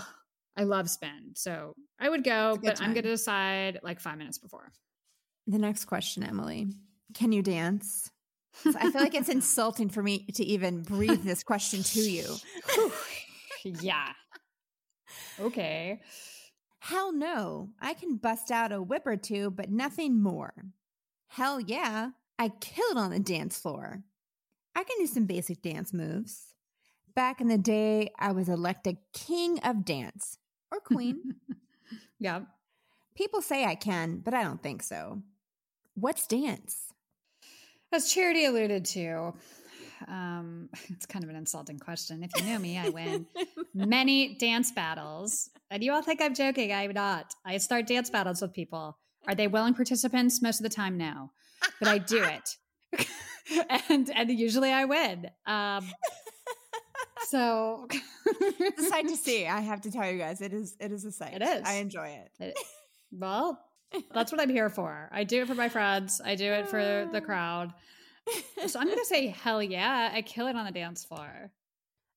I love spin. So I would go, It's a good but I'm going to decide like five minutes before. The next question, Emily. Can you dance? 'Cause I feel like it's *laughs* insulting for me to even breathe this question to you. *laughs* yeah. Okay. Hell no. I can bust out a whip or two, but nothing more. Hell yeah. I killed on the dance floor. I can do some basic dance moves. Back in the day, I was elected king of dance or queen. *laughs* yeah. People say I can, but I don't think so. What's dance? As Charity alluded to, um, *laughs* it's kind of an insulting question. If you know me, I win *laughs* many dance battles. And you all think I'm joking. I'm not. I start dance battles with people. Are they willing participants? Most of the time, no. But I do it. and and usually I win. Um, so *laughs* It's a sight to see. I have to tell you guys, it is. It is a sight. It is. I enjoy it. It- *laughs* well, that's what I'm here for. I do it for my friends. I do it for Ah. the crowd. *laughs* So I'm going to say, hell yeah, I kill it on the dance floor.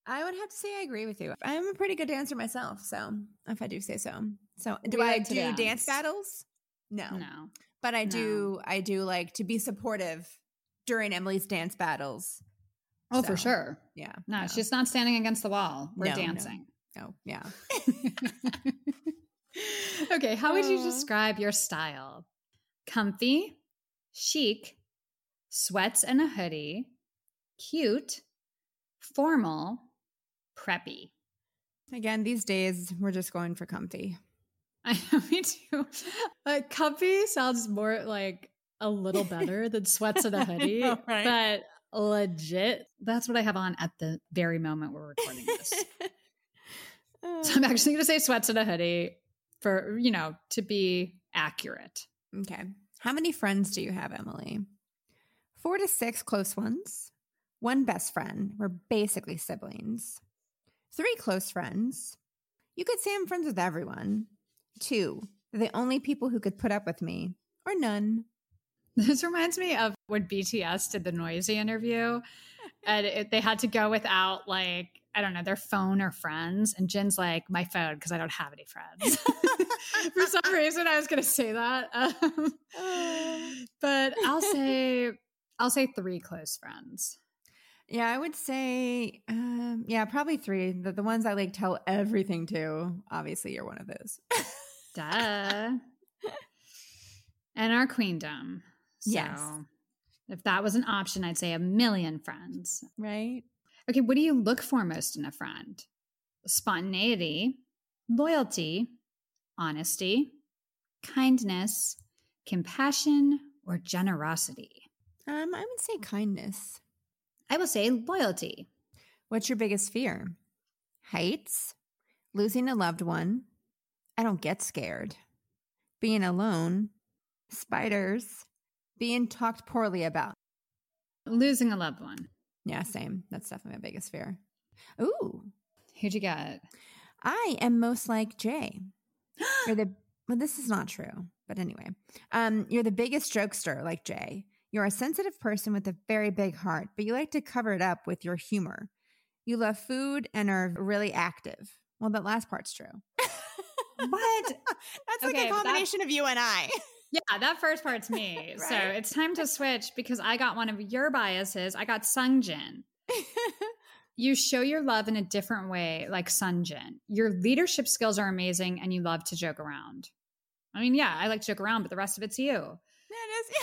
I would have to say I agree with you. I'm a pretty good dancer myself, so if I do say so. So do We I like do dance. dance battles? No. No. But I No. do I do like to be supportive during Emily's dance battles. Oh, for sure. Yeah. No, yeah. she's not standing against the wall. We're No, no. dancing. Oh, yeah. *laughs* okay, how would you describe your style? Comfy, chic, sweats and a hoodie, cute, formal, preppy. Again, these days we're just going for comfy. *laughs* I know, me too. Uh, comfy sounds more like a little better than sweats and a *laughs* hoodie, know, right? but legit, that's what I have on at the very moment we're recording this. *laughs* Oh. so I'm actually going to say sweats and a hoodie for, you know, to be accurate. Okay. How many friends do you have, Emily? Four to six close ones, one best friend. We're basically siblings. Three close friends. You could say I'm friends with everyone. Two, the only people who could put up with me. or none. This reminds me of when BTS did the noisy interview and it, they had to go without like I don't know their phone or friends and Jin's like my phone because I don't have any friends. *laughs* For some reason I was going to say that. Um, but I'll *laughs* say I'll say three close friends. Yeah, I would say, um, yeah, probably three. The, the ones I like tell everything to. Obviously, you're one of those. Duh. *laughs* and our queendom. So Yes. if that was an option, I'd say a million friends. right? Okay, what do you look for most in a friend? Spontaneity, loyalty, honesty, kindness, compassion, or generosity? Um, I would say kindness. I will say loyalty. What's your biggest fear? Heights, losing a loved one. I don't get scared. Being alone, spiders, being talked poorly about. Losing a loved one. Yeah, same. That's definitely my biggest fear. Ooh, Who'd you get? I am most like Jae. *gasps* You're the well, this is not true, but anyway, um, you're the biggest jokester like Jae. You're a sensitive person with a very big heart, but you like to cover it up with your humor. You love food and are really active. Well, that last part's true. What? *laughs* That's like a combination of you and I. Yeah, that first part's *laughs* me. So it's time to switch because I got one of your biases. I got Sungjin. *laughs* You show your love in a different way, like Sungjin. Your leadership skills are amazing and you love to joke around. I mean, yeah, I like to joke around, but the rest of it's you. That is.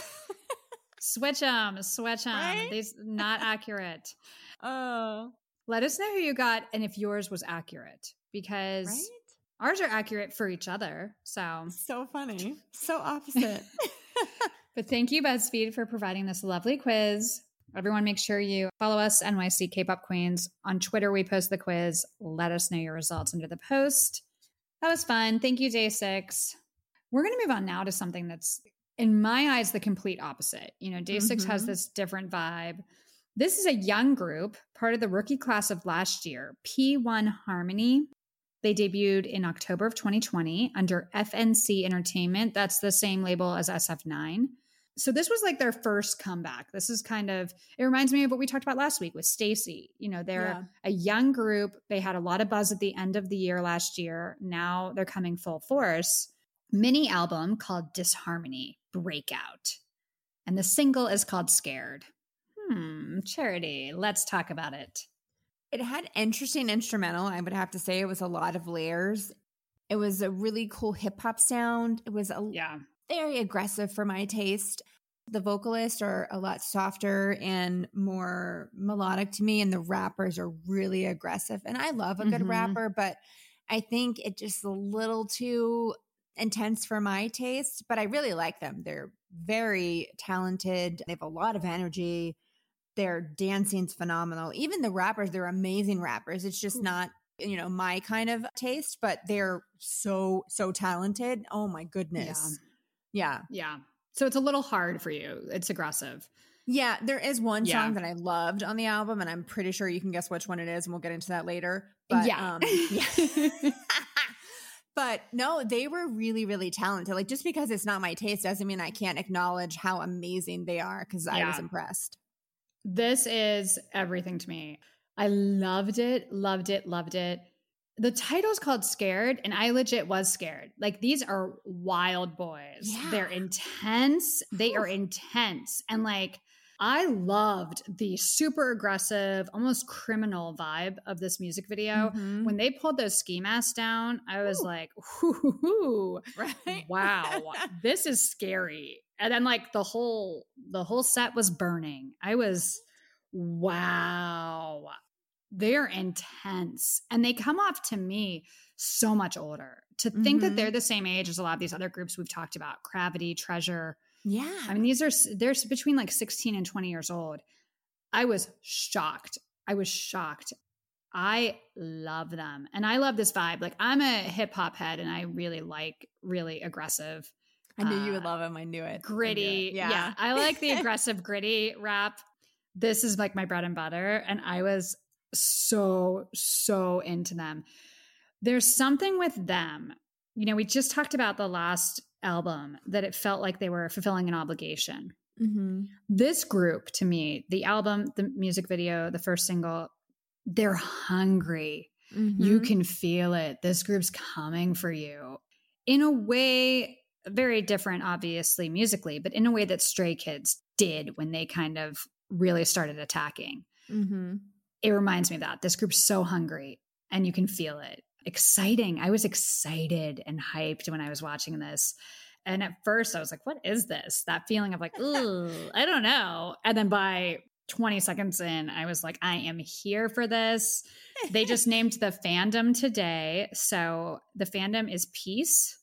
*laughs* Switch them, switch them. Right? These not accurate. oh, Let us know who you got and if yours was accurate because right. Ours are accurate for each other. So, So funny. So opposite. *laughs* *laughs* but thank you, BuzzFeed, for providing this lovely quiz. Everyone, make sure you follow us, NYC K pop Queens. On Twitter, we post the quiz. Let us know your results under the post. That was fun. Thank you, Day6. We're going to move on now to something that's, in my eyes, the complete opposite. You know, Day6 has Mhm. this different vibe. This is a young group, part of the rookie class of last year, P1 Harmony. They debuted in October of 2020 under FNC Entertainment. That's the same label as SF9. So this was like their first comeback. This is kind of it reminds me of what we talked about last week with STAYC. You know, they're a young group. They had a lot of buzz at the end of the year last year. Now they're coming full force. Mini album called Disharmony Breakout. And the single is called Scared. Hmm, Charity, let's talk about it. It had interesting instrumental. I would have to say it was a lot of layers. It was a really cool hip hop sound. It was a Yeah. very aggressive for my taste. The vocalists are a lot softer and more melodic to me, and the rappers are really aggressive. And I love a good Mhm. rapper, but I think it just a little too intense for my taste. But I really like them. They're very talented. They have a lot of energy. Their dancing's phenomenal. Even the rappers, they're amazing rappers. It's just not, you know, my kind of taste, but they're so, so talented. Oh my goodness. Yeah. Yeah. So it's a little hard for you. It's aggressive. Yeah. There is one Yeah. song that I loved on the album, and I'm pretty sure you can guess which one it is, and we'll get into that later. But, Yeah. Um, *laughs* yeah. *laughs* but no, they were really, really talented. Like, just because it's not my taste doesn't mean I can't acknowledge how amazing they are because I was impressed. This is everything to me. I loved it, loved it, loved it. The title's called Scared, and I legit was scared. Like, these are wild boys. Yeah. They're intense. They are intense. And like, I loved the super aggressive, almost criminal vibe of this music video. Mhm. When they pulled those ski masks down, I was Ooh. like, "Ooh, *laughs* Right? wow this is scary and then like the whole the whole set was burning i was wow they're intense and they come off to me so much older to think that Mhm. they're the same age as a lot of these other groups we've talked about Cravity treasure yeah. i mean these are they're between like 16 and 20 years old i was shocked i was shocked I love them. And I love this vibe. Like I'm a hip hop head and I really like really aggressive, I knew you would uh, love him. I knew it. I knew it. gritty. Yeah. I like the *laughs* aggressive gritty rap. This is like my bread and butter and I was so so into them. There's something with them you know, we just talked about the last album that it felt like they were fulfilling an obligation. Mm-hmm. This group, to me, the album, the music video, the first single, they're hungry. Mm-hmm. You can feel it. This group's coming for you in a way very different, obviously, musically, but in a way that Stray Kids did when they kind of really started attacking. Mm-hmm. It reminds me of that. This group's so hungry and you can feel it. Exciting. I was excited and hyped when I was watching this. And at first I was like, what is this? That feeling of like, *laughs* ooh, I don't know. And then by 20 seconds in, I was like, I am here for this. They just *laughs* named the fandom today. So the fandom is peace.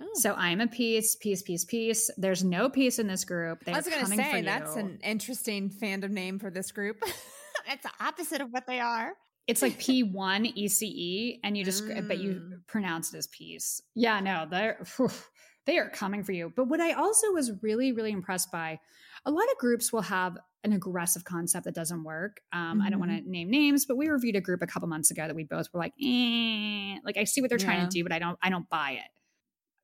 Oh. So I'm a piece, piece, piece, piece. There's no peace in this group. They're I was going to say you. that's an interesting fandom name for this group. *laughs* it's the opposite of what they are. It's like P1ece, and you just, but you Mm. pronounce it as peace. Yeah, no, they're, they are coming for you. But what I also was really, really impressed by, a lot of groups will have an aggressive concept that doesn't work. Um, I don't want Mm-hmm. to name names, but we reviewed a group a couple months ago that we both were like, eh, like I see what they're trying to do, but I don't, I don't buy it.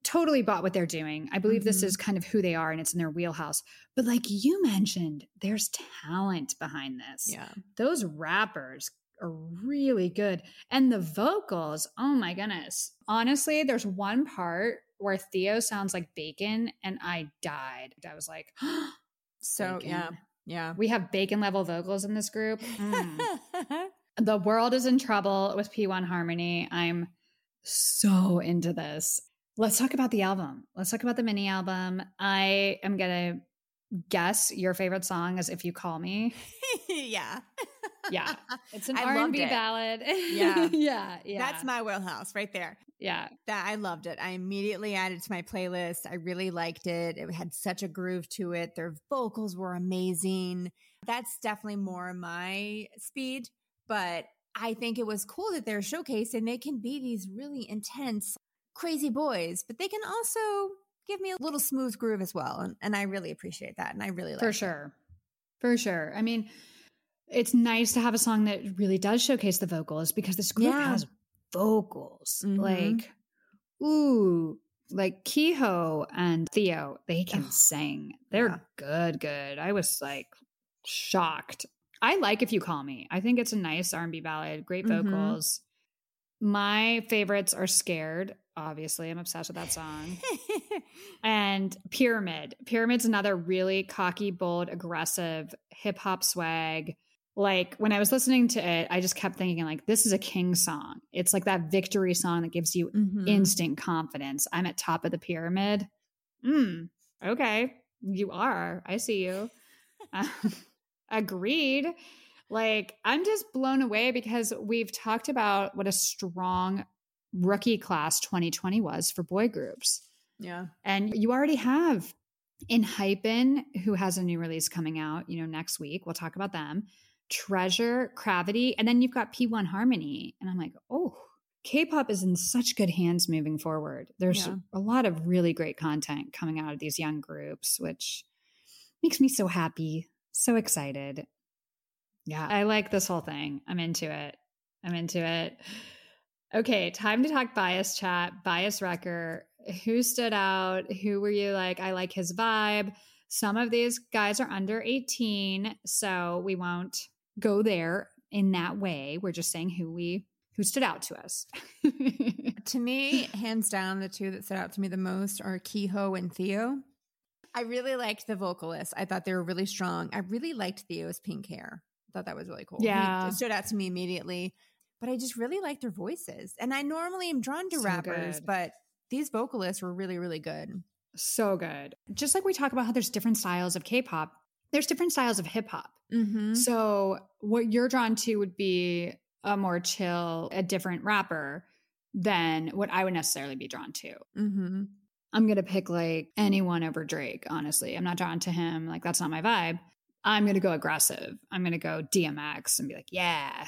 Totally bought what they're doing. I believe this Mhm. is kind of who they are, and it's in their wheelhouse. But like you mentioned, there's talent behind this Yeah. those rappers are really good. And the vocals, oh my goodness. Honestly, there's one part where Theo sounds like bacon and I died. I was like, *gasps* So, yeah. Yeah. we have bacon level vocals in this group. Mm. *laughs* the world is in trouble with P1 Harmony. I'm so into this. Let's talk about the album. Let's talk about the mini album. I am going to guess your favorite song is If You Call Me. *laughs* yeah. Yeah. *laughs* It's an I R&B ballad. Yeah. *laughs* yeah, yeah. That's my wheelhouse right there. Yeah. That I loved it. I immediately added to my playlist. I really liked it. It had such a groove to it. Their vocals were amazing. That's definitely more my speed, but I think it was cool that they're showcasing they can be these really intense, crazy boys, but they can also give me a little smooth groove as well. And, and I really appreciate that. And I really like For sure. For sure. I mean, it's nice to have a song that really does showcase the vocals because this group Yeah. has vocals. Mhm. Like, ooh, like Keeho and Theo, they can sing. They're yeah. good, good. I was like shocked. I like If You Call Me. I think it's a nice R&B ballad, great Mhm. vocals. My favorites are Scared. Obviously, I'm obsessed with that song. and Pyramid. Pyramid's another really cocky, bold, aggressive hip hop swag. Like when I was listening to it, I just kept thinking, like, this is a king song. It's like that victory song that gives you Mhm. instant confidence. I'm at top of the pyramid. Mm, okay. You are. I see you. Um, *laughs* agreed. Like, I'm just blown away because we've talked about what a strong rookie class 2020 was for boy groups. yeah. And you already have Enhypen, who has a new release coming out, you know, next week. We'll talk about them. Treasure, Cravity, and then you've got P1 Harmony. And I'm like, oh, K-pop is in such good hands moving forward. There's Yeah. a lot of really great content coming out of these young groups, which makes me so happy, so excited. Yeah, I like this whole thing. I'm into it. I'm into it. Okay, time to talk bias chat, bias wrecker. Who stood out? Who were you like? I like his vibe. Some of these guys are under 18, so we won't go there in that way. We're just saying who we who stood out to us. *laughs* To me, hands down, the two that stood out to me the most are Keeho and Theo. I really liked the vocalists. I thought they were really strong. I really liked Theo's pink hair. I thought that was really cool. He- Yeah. it stood out to me immediately. But I just really liked their voices. And I normally am drawn to So rappers, good. but these vocalists were really, really good. so good. Just like we talk about how there's different styles of K-pop, there's different styles of hip hop. Mm-hmm. So what you're drawn to would be a more chill, a different rapper than what I would necessarily be drawn to. Mm-hmm. I'm going to pick like anyone over Drake, honestly. I'm not drawn to him. Like, that's not my vibe. I'm going to go aggressive. I'm going to go DMX and be like, yeah.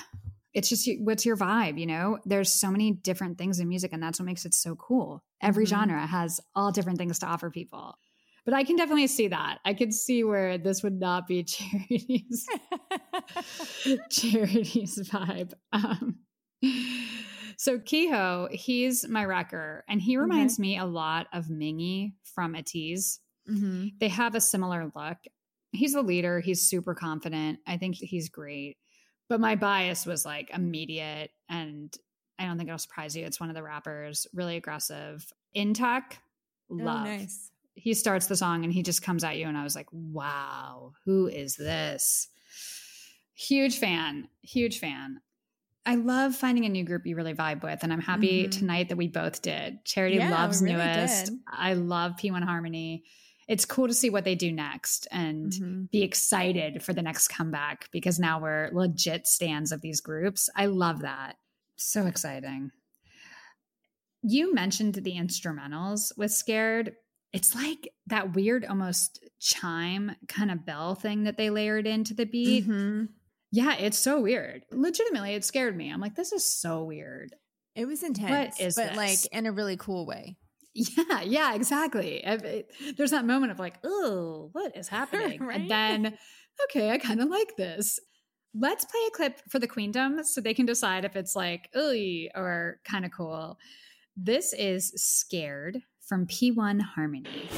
It's just you- what's your vibe, you know? There's so many different things in music, and that's what makes it so cool. Every Mhm. genre has all different things to offer people. But I can definitely see that. I could see where this would not be *laughs* charities *laughs* charity's vibe. Um, So Keeho, he's my wrecker, and he reminds me a lot of Mingi from ATEEZ. Mm-hmm. They have a similar look. He's the leader. He's super confident. I think he's great. But my bias was like immediate, and I don't think it'll surprise you. It's one of the rappers, really aggressive. Intak, love. Oh, nice. He starts the song and he just comes at you, and I was like, wow, who is this? Huge fan, huge fan. I love finding a new group you really vibe with, and I'm happy Mhm. tonight that we both did. Charity Yeah, loves really newest. did. I love P1 Harmony. It's cool to see what they do next and Mhm. be excited for the next comeback because now we're legit stands of these groups. I love that. So exciting. You mentioned the instrumentals with Scared. It's like that weird, almost chime kind of bell thing that they layered into the beat. Mhm. Yeah, it's so weird. Legitimately, it scared me. I'm like, this is so weird. It was intense, but like in a really cool way. Yeah, yeah, exactly. There's that moment of like, oh, what is *laughs* happening? Right? And then, okay, I kind of like this. Let's play a clip for the Queendom so they can decide if it's like, ooh, or kind of cool. This is Scared from P1 Harmony.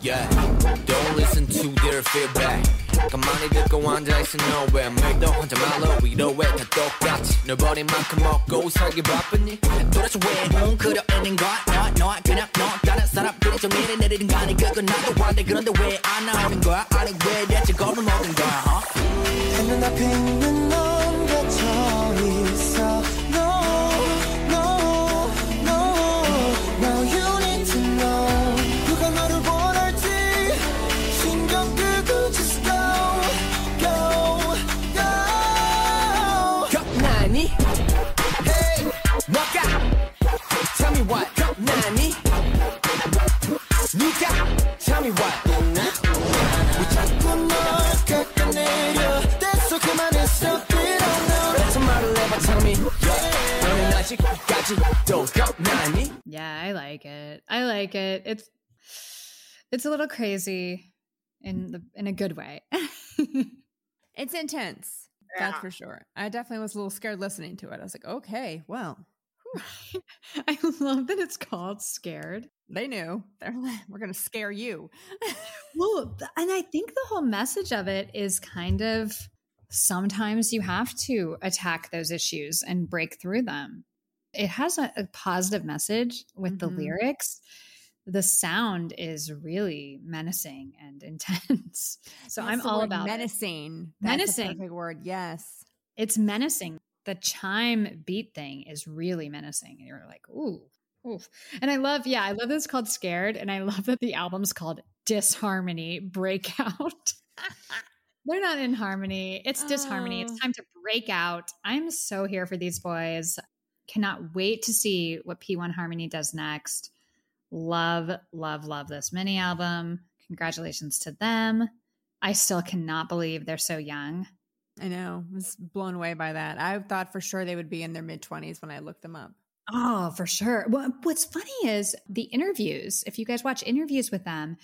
Yeah, don't listen to their feedback. 가만히 듣고 앉아있어 nowhere 말도 하지 말라 위로해 다 똑같이 널 버린 만큼 먹고 살기 바쁘니 도대체 왜 웅크려 있는 거야 너, 너 그냥 너 다른 사람들이 좀 이래 내리는 거 아니 그건 나도 한데 그런데 왜 안 나오는 거야 아니 왜 대체 겁을 먹은 거야 huh? 내 눈앞에 있는 넌 갇혀 있어 누가? Tell me what 자꾸 널 깎아내려 됐어 그만해 stop it oh no 그래서 말을 해봐 tell me yeah. 너는 아직까지도 겁나니? Yeah, I like it. I like it. It's it's a little crazy in the in a good way. *laughs* It's intense. That's for sure. I definitely was a little scared listening to it. I was like, okay, well, *laughs* I love that it's called Scared. they knew. They're we're going to scare you. *laughs* Well, and I think the whole message of it is kind of sometimes you have to attack those issues and break through them. It has a, a positive message with the Mhm. lyrics. The sound is really menacing and *laughs* intense. So That's I'm all about it. menacing. That's Menacing. the perfect word. Yes. It's menacing. The chime beat thing is really menacing. And you're like, ooh, oof. And I love, yeah, I love that it's called Scared. And I *laughs* love that the album's called Disharmony Breakout. *laughs* They're not in harmony. It's disharmony. It's Oh. time to break out. I'm so here for these boys. Cannot wait to see what P1 Harmony does next. Love, love, love this mini album. Congratulations to them. I still cannot believe they're so young. I know. I was blown away by that. I thought for sure they would be in their mid 20s when I looked them up. Oh, for sure. Well, what's funny is the interviews. If you guys watch interviews with them,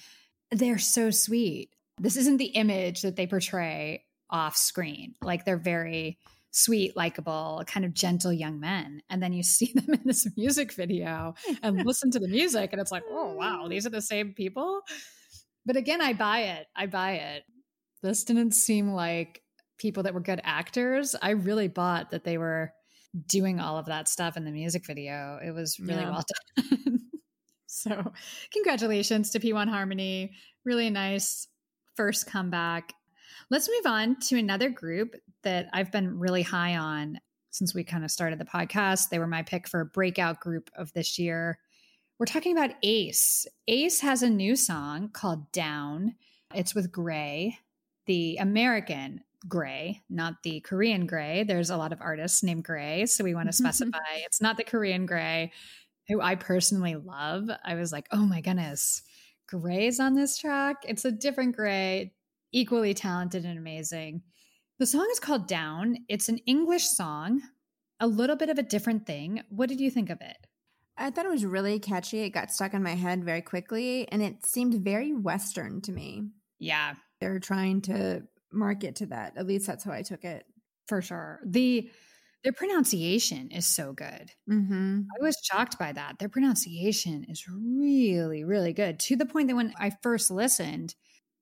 they're so sweet. This isn't the image that they portray off screen. Like they're very sweet, likable, kind of gentle young men. And then you *laughs* see them in this music video and *laughs* listen to the music, and it's like, oh, wow, these are the same people. But again, I buy it. I buy it. This didn't seem like people that were good actors. I really bought that they were doing all of that stuff in the music video. It was really Yeah. well done. *laughs* so, congratulations to P1 Harmony. Really nice first comeback. Let's move on to another group that I've been really high on since we kind of started the podcast. They were my pick for breakout group of this year. We're talking about Ace. Ace has a new song called Down. It's with Gray, the American Gray, not the Korean Gray. There's a lot of artists named Gray, so we want to mm-hmm. specify it's not the Korean Gray, who I personally love. I was like, oh my goodness, Gray's on this track. It's a different Gray, equally talented and amazing. The song is called Down. It's an English song, a little bit of a different thing. What did you think of it? I thought it was really catchy. It got stuck in my head very quickly, and it seemed very Western to me. Yeah, They're trying to market to that. At least that's how I took it. for sure. The their pronunciation is so good. Mm-hmm. I was shocked by that. Their pronunciation is really, really good to the point that when I first listened,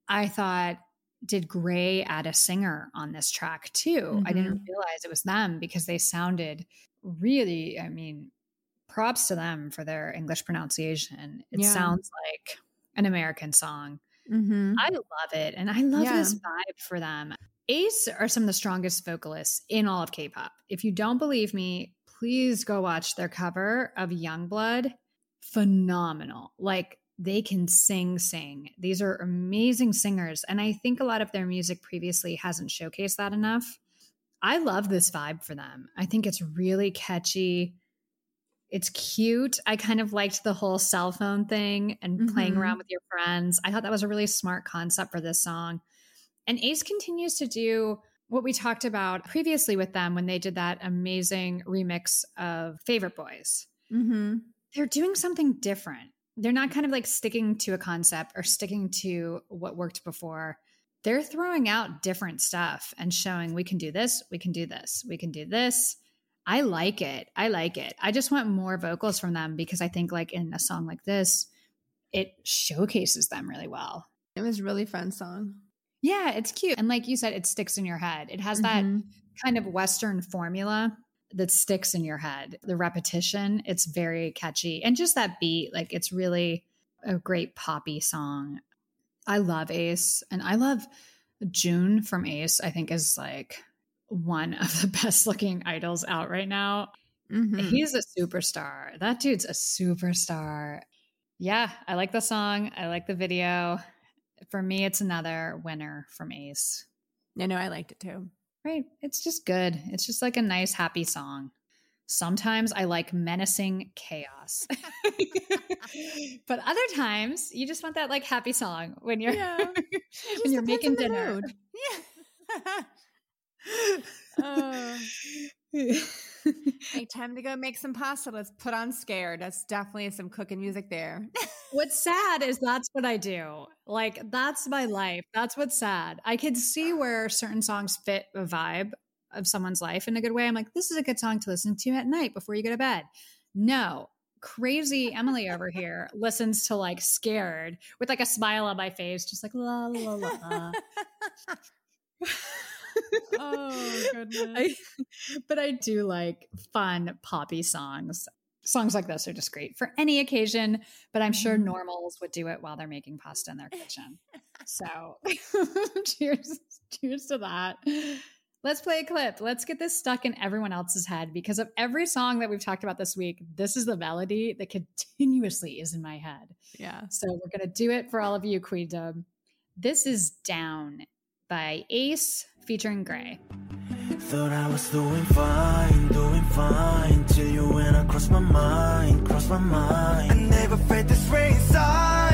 I thought, did Gray add a singer on this track too? I didn't realize it was them because they sounded really, I mean, props to them for their English pronunciation. It Yeah. sounds like an American song. Mm-hmm. I love it. And I love Yeah. this vibe for them. Ace are some of the strongest vocalists in all of K pop. If you don't believe me, please go watch their cover of Youngblood. Phenomenal. Like they can sing, sing. These are amazing singers. And I think a lot of their music previously hasn't showcased that enough. I love this vibe for them. I think it's really catchy. It's cute. I kind of liked the whole cell phone thing and playing Mhm. around with your friends. I thought that was a really smart concept for this song. And Ace continues to do what we talked about previously with them when they did that amazing remix of Favorite Boys. Mm-hmm. They're doing something different. They're not kind of like sticking to a concept or sticking to what worked before. They're throwing out different stuff and showing we can do this, we can do this, we can do this. I like it. I like it. I just want more vocals from them because I think, like, in a song like this, it showcases them really well. It was a really fun song. Yeah, it's cute. And like you said, it sticks in your head. It has that Mhm. kind of Western formula that sticks in your head. The repetition, it's very catchy. And just that beat, like it's really a great poppy song. I love Ace and I love June from Ace, I think is like one of the *laughs* best looking idols out right now. Mhm. He's a superstar. That dude's a superstar. Yeah, I like the song. I like the video. For me, it's another winner from Ace. Yeah, no, I liked it too. Right. It's just good. It's just like a nice, happy song. Sometimes I like menacing chaos. *laughs* but other times you just want that like happy song when you're Yeah. *laughs* when you're making dinner. Yeah. Oh. Hey, *laughs* time to go make some pasta. Let's put on Scared. That's definitely some cooking music there. What's sad is that's what I do. Like that's my life. That's what's sad. I can see where certain songs fit a vibe of someone's life in a good way. I'm like, this is a good song to listen to at night before you go to bed. No, crazy Emily over here listens to like scared with like a smile on my face, just like la la la. *laughs* *laughs* oh, *laughs* goodness. I, *laughs* but I do like fun poppy songs. Songs like this are just great for any occasion, but I'm sure Mhm. normals would do it while they're making pasta in their kitchen. *laughs* So, cheers, cheers to that. Let's play a clip. Let's get this stuck in everyone else's head because of every song that we've talked about this week. This is the melody that continuously is in my head. yeah. So we're going to do it for all of you, Queendom. This is Down by Ace featuring Gray. Thought I was doing fine, doing fine Till you went across my mind, my mind I never felt this inside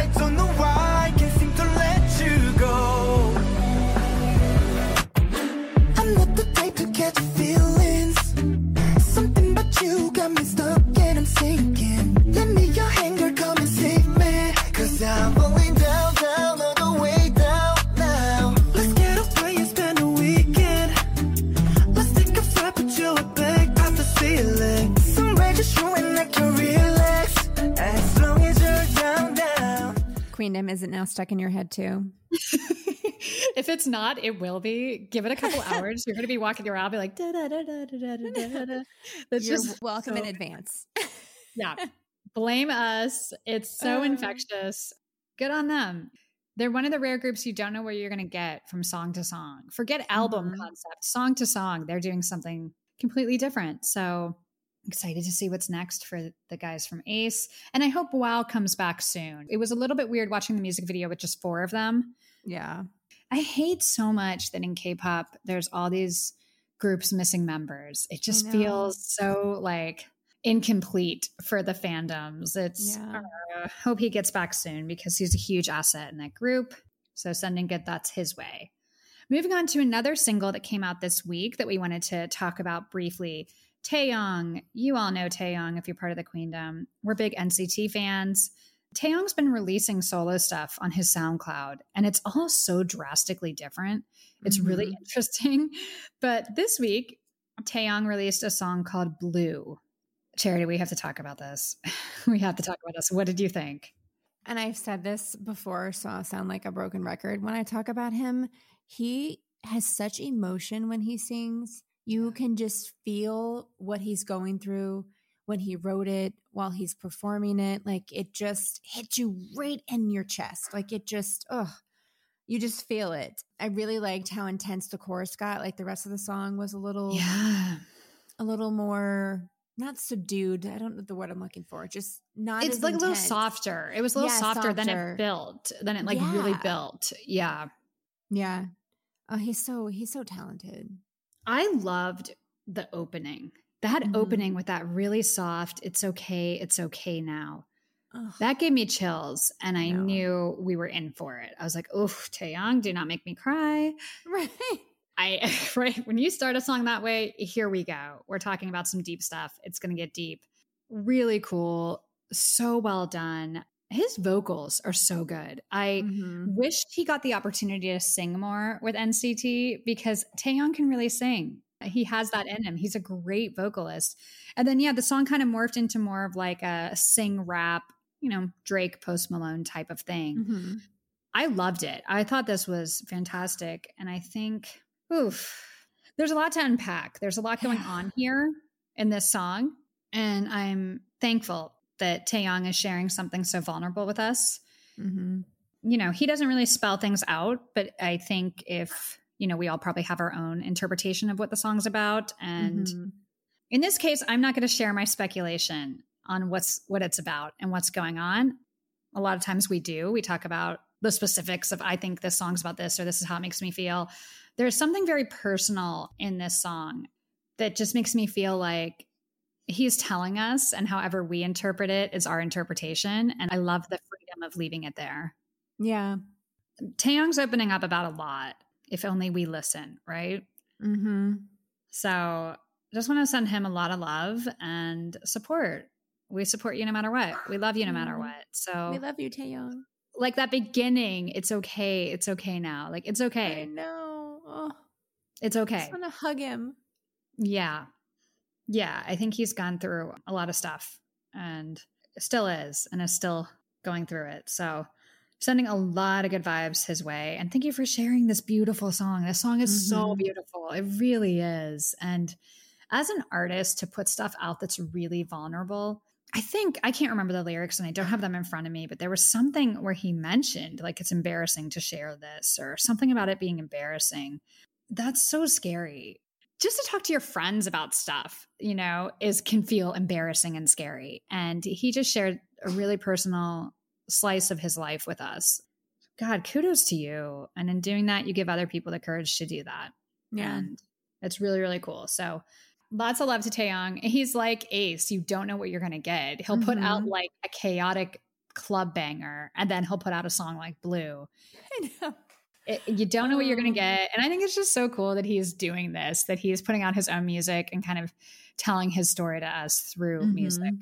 Queendom, is it now stuck in your head too? *laughs* if it's not, it will be. Give it a couple *laughs* hours. You're going to be walking around, be like, da da da da da da da da. That's You're just welcome in advance. *laughs* Yeah. Blame us. It's so Uh. infectious. Good on them. They're one of the rare groups you don't know where you're going to get from song to song. Forget album Mhm. concept, song to song. They're doing something completely different. So excited to see what's next for the guys from Ace. And I hope WoW comes back soon. It was a little bit weird watching the music video with just four of them. Yeah. I hate so much that in K-pop there's all these groups missing members. It just feels so like incomplete for the fandoms. It's Yeah. uh, hope he gets back soon because he's a huge asset in that group. So sending good thoughts his way. Moving on to another single that came out this week that we wanted to talk about briefly. Taeyong, you all know Taeyong if you're part of the Queendom. We're big NCT fans. Taeyong's been releasing solo stuff on his SoundCloud, and it's all so drastically different. It's really Mhm. interesting. *laughs* But this week, Taeyong released a song called Blue. Charity, we have to talk about this. *laughs* we have to talk about this. What did you think? And I've said this before, so I'll sound like a broken record when I talk about him. He has such emotion when he sings. You can just feel what he's going through when he wrote it, while he's performing it. Like it just hits you right in your chest. Like it just, ugh, you just feel it. I really liked how intense the chorus got. Like the rest of the song was a little, Yeah. a little more not subdued. I don't know the word I'm looking for. Just not. It's like a little softer. It was a little Yeah, softer, than it built, than it like really built. Yeah. Yeah. Oh, he's so he's so talented. I loved the opening. That Mhm. opening with that really soft, it's okay, it's okay now. Ugh. That gave me chills and I know. knew we were in for it. I was like, oof, Taeyong, do not make me cry. right. I *laughs* right when you start a song that way, here we go. We're talking about some deep stuff. It's going to get deep. Really cool. So well done. His vocals are so good. I Mhm. wished he got the opportunity to sing more with NCT because Taeyong can really sing. He has that in him. He's a great vocalist. And then yeah, the song kind of morphed into more of like a sing rap, you know, Drake Post Malone type of thing. Mhm. I loved it. I thought this was fantastic. And I think, oof, there's a lot to unpack. There's a lot going on here in this song. And I'm thankful that Taeyong is sharing something so vulnerable with us. Mhm. You know, he doesn't really spell things out, but I think if, you know, we all probably have our own interpretation of what the song's about. And Mhm. in this case, I'm not going to share my speculation on what's what it's about and what's going on. A lot of times we do. We talk about the specifics of I think this song's about this or this is how it makes me feel. There's something very personal in this song that just makes me feel like he's telling us and however we interpret it is our interpretation and I love the freedom of leaving it there. Yeah. Taeyong's opening up about a lot if only we listen, right? Mm-hmm. So just want to send him a lot of love and support. We support you no matter what. We love you no matter Mhm. what. So We love you, Taeyong. like that beginning, it's okay. It's okay now. Like it's okay. I know. Oh, It's I okay. just want to hug him. Yeah. Yeah. I think he's gone through a lot of stuff and still is and is still going through it. So sending a lot of good vibes his way. And thank you for sharing this beautiful song. This song is so Mhm. beautiful. It really is. And as an artist, to put stuff out that's really vulnerable, I think I can't remember the lyrics and I don't have them in front of me, but there was something where he mentioned like it's embarrassing to share this or something about it being embarrassing. That's so scary. Just to talk to your friends about stuff, you know, is can feel embarrassing and scary. And he just shared a really personal slice of his life with us. God, kudos to you. And in doing that, you give other people the courage to do that. Yeah. And it's really, really cool. So lots of love to Taeyong. He's like Ace. You don't know what you're going to get. He'll put out Mhm. like a chaotic club banger and then he'll put out a song like Blue. *laughs* I know. It, you don't know what you're going to get. And I think it's just so cool that he's doing this, that he's putting out his own music and kind of telling his story to us through music. Mhm.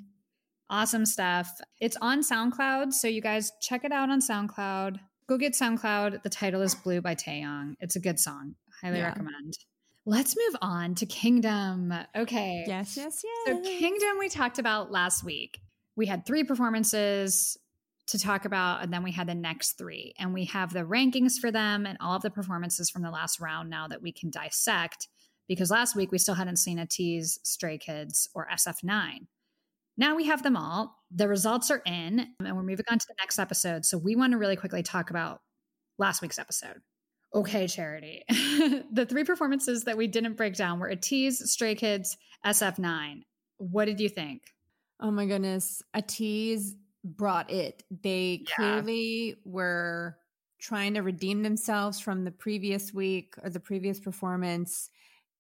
Awesome stuff. It's on SoundCloud. So you guys check it out on SoundCloud. Go get SoundCloud. The title is Blue by Taeyong. It's a good song. Highly Yeah. recommend. Let's move on to Kingdom. Okay. Yes, yes, yes. So Kingdom we talked about last week. We had three performances to talk about, and then we had the next three. And we have the rankings for them and all of the performances from the last round now that we can dissect. Because last week we still hadn't seen ATEEZ Stray Kids or SF9. Now we have them all. The results are in, and we're moving on to the next episode. So we want to really quickly talk about last week's episode. Okay, Charity. *laughs* the three performances that we didn't break down were ATEEZ, Stray Kids, SF9. What did you think? Oh my goodness. ATEEZ brought it. They Yeah. clearly were trying to redeem themselves from the previous week or the previous performance.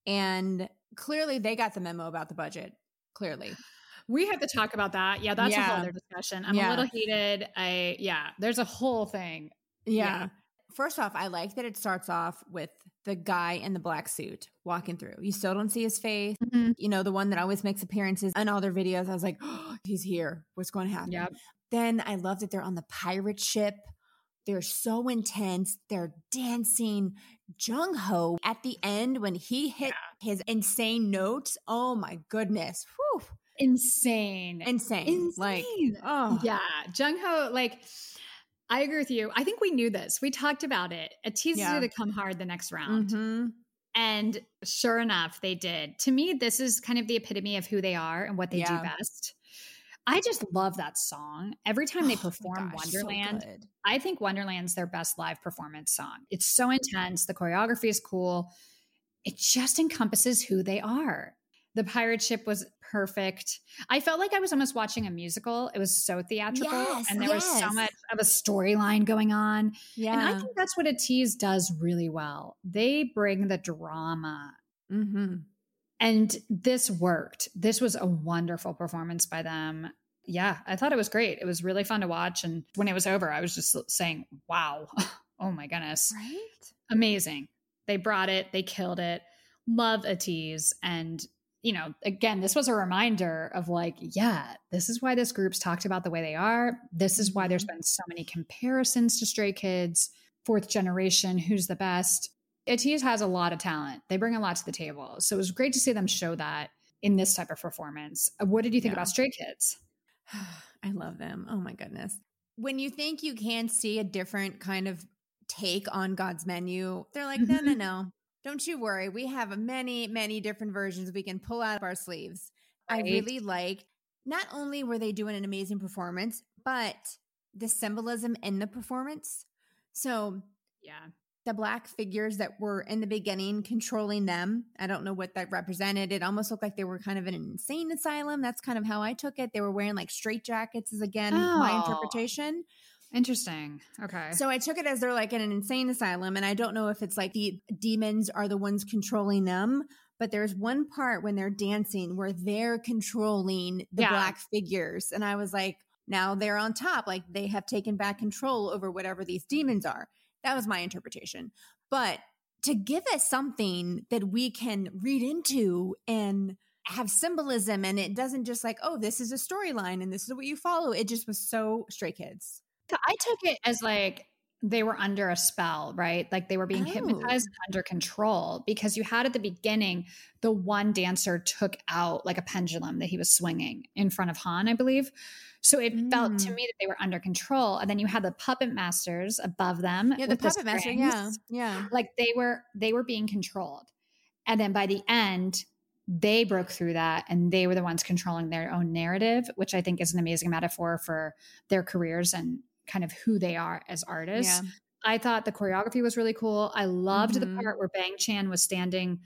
And clearly they got the memo about the budget. Clearly. We have to talk about that. Yeah, that's a whole other discussion. I'm a little heated. I yeah, there's a whole thing. Yeah. Yeah. First off, I like that it starts off with the guy in the black suit walking through. You still don't see his face. Mhm. You know, the one that always makes appearances in all their videos. I was like, oh, *gasps* he's here. What's going to happen? Yep. Then I love that they're on the pirate ship. They're so intense. They're dancing. Jongho at the end when he hit his insane notes. Oh my goodness. Whew. Insane. Insane. Like, Insane. oh. Yeah. Jongho, like, I agree with you. I think we knew this. We talked about it. A teaser Yeah. to come hard the next round. Mhm. And sure enough, they did. To me, this is kind of the epitome of who they are and what they Yeah. do best. I just love that song. Every time they Oh perform gosh, Wonderland, good. I think Wonderland's their best live performance song. It's so intense. The choreography is cool. It just encompasses who they are. The pirate ship was perfect. I felt like I was almost watching a musical. It was so theatrical Yes, and there was so much of a storyline going on. Yeah. And I think that's what ATEEZ does really well. They bring the drama. mm-hmm. And this worked. This was a wonderful performance by them. Yeah, I thought it was great. It was really fun to watch. And when it was over, I was just saying, wow, *laughs* oh my goodness, Right? amazing. They brought it, they killed it. Love ATEEZ. And, you know, again, this was a reminder of like, yeah, this is why this group's talked about the way they are. This is why there's been so many comparisons to Stray Kids, fourth generation, who's the best. ATEEZ has a lot of talent. They bring a lot to the table. So it was great to see them show that in this type of performance. Uh, What did you think Yeah. about Stray Kids? *sighs* I love them. Oh my goodness. When you think you can see a different kind of take on God's menu, they're like, no, no, Mhm. no. Don't you worry. We have many, many different versions we can pull out of our sleeves. I really like not only were they doing an amazing performance, but the symbolism in the performance. So Yeah. the black figures that were in the beginning controlling them. I don't know what that represented. It almost looked like they were kind of in an insane asylum. That's kind of how I took it. They were wearing like straight jackets, is again my Oh. interpretation. Interesting. Okay. So I took it as they're like in an insane asylum. And I don't know if it's like the demons are the ones controlling them. But there's one part when they're dancing where they're controlling the Yeah. black figures. And I was like, now they're on top. Like they have taken back control over whatever these demons are. That was my interpretation. But to give us something that we can read into and have symbolism and it doesn't just like, oh, this is a storyline and this is what you follow. It just was so stray kids. So I took it as like they were under a spell, right? Like they were being Oh. hypnotized and under control because you had at the beginning the one dancer took out like a pendulum that he was swinging in front of Han, I believe. So it felt to Mm. me that they were under control. And then you had the puppet masters above them. Yeah, the puppet master. Yeah, yeah. Like they were they were being controlled. And then by the end, they broke through that and they were the ones controlling their own narrative, which I think is an amazing metaphor for their careers and kind of who they are as artists. Yeah. I thought the choreography was really cool. I loved Mhm. the part where Bang Chan was standing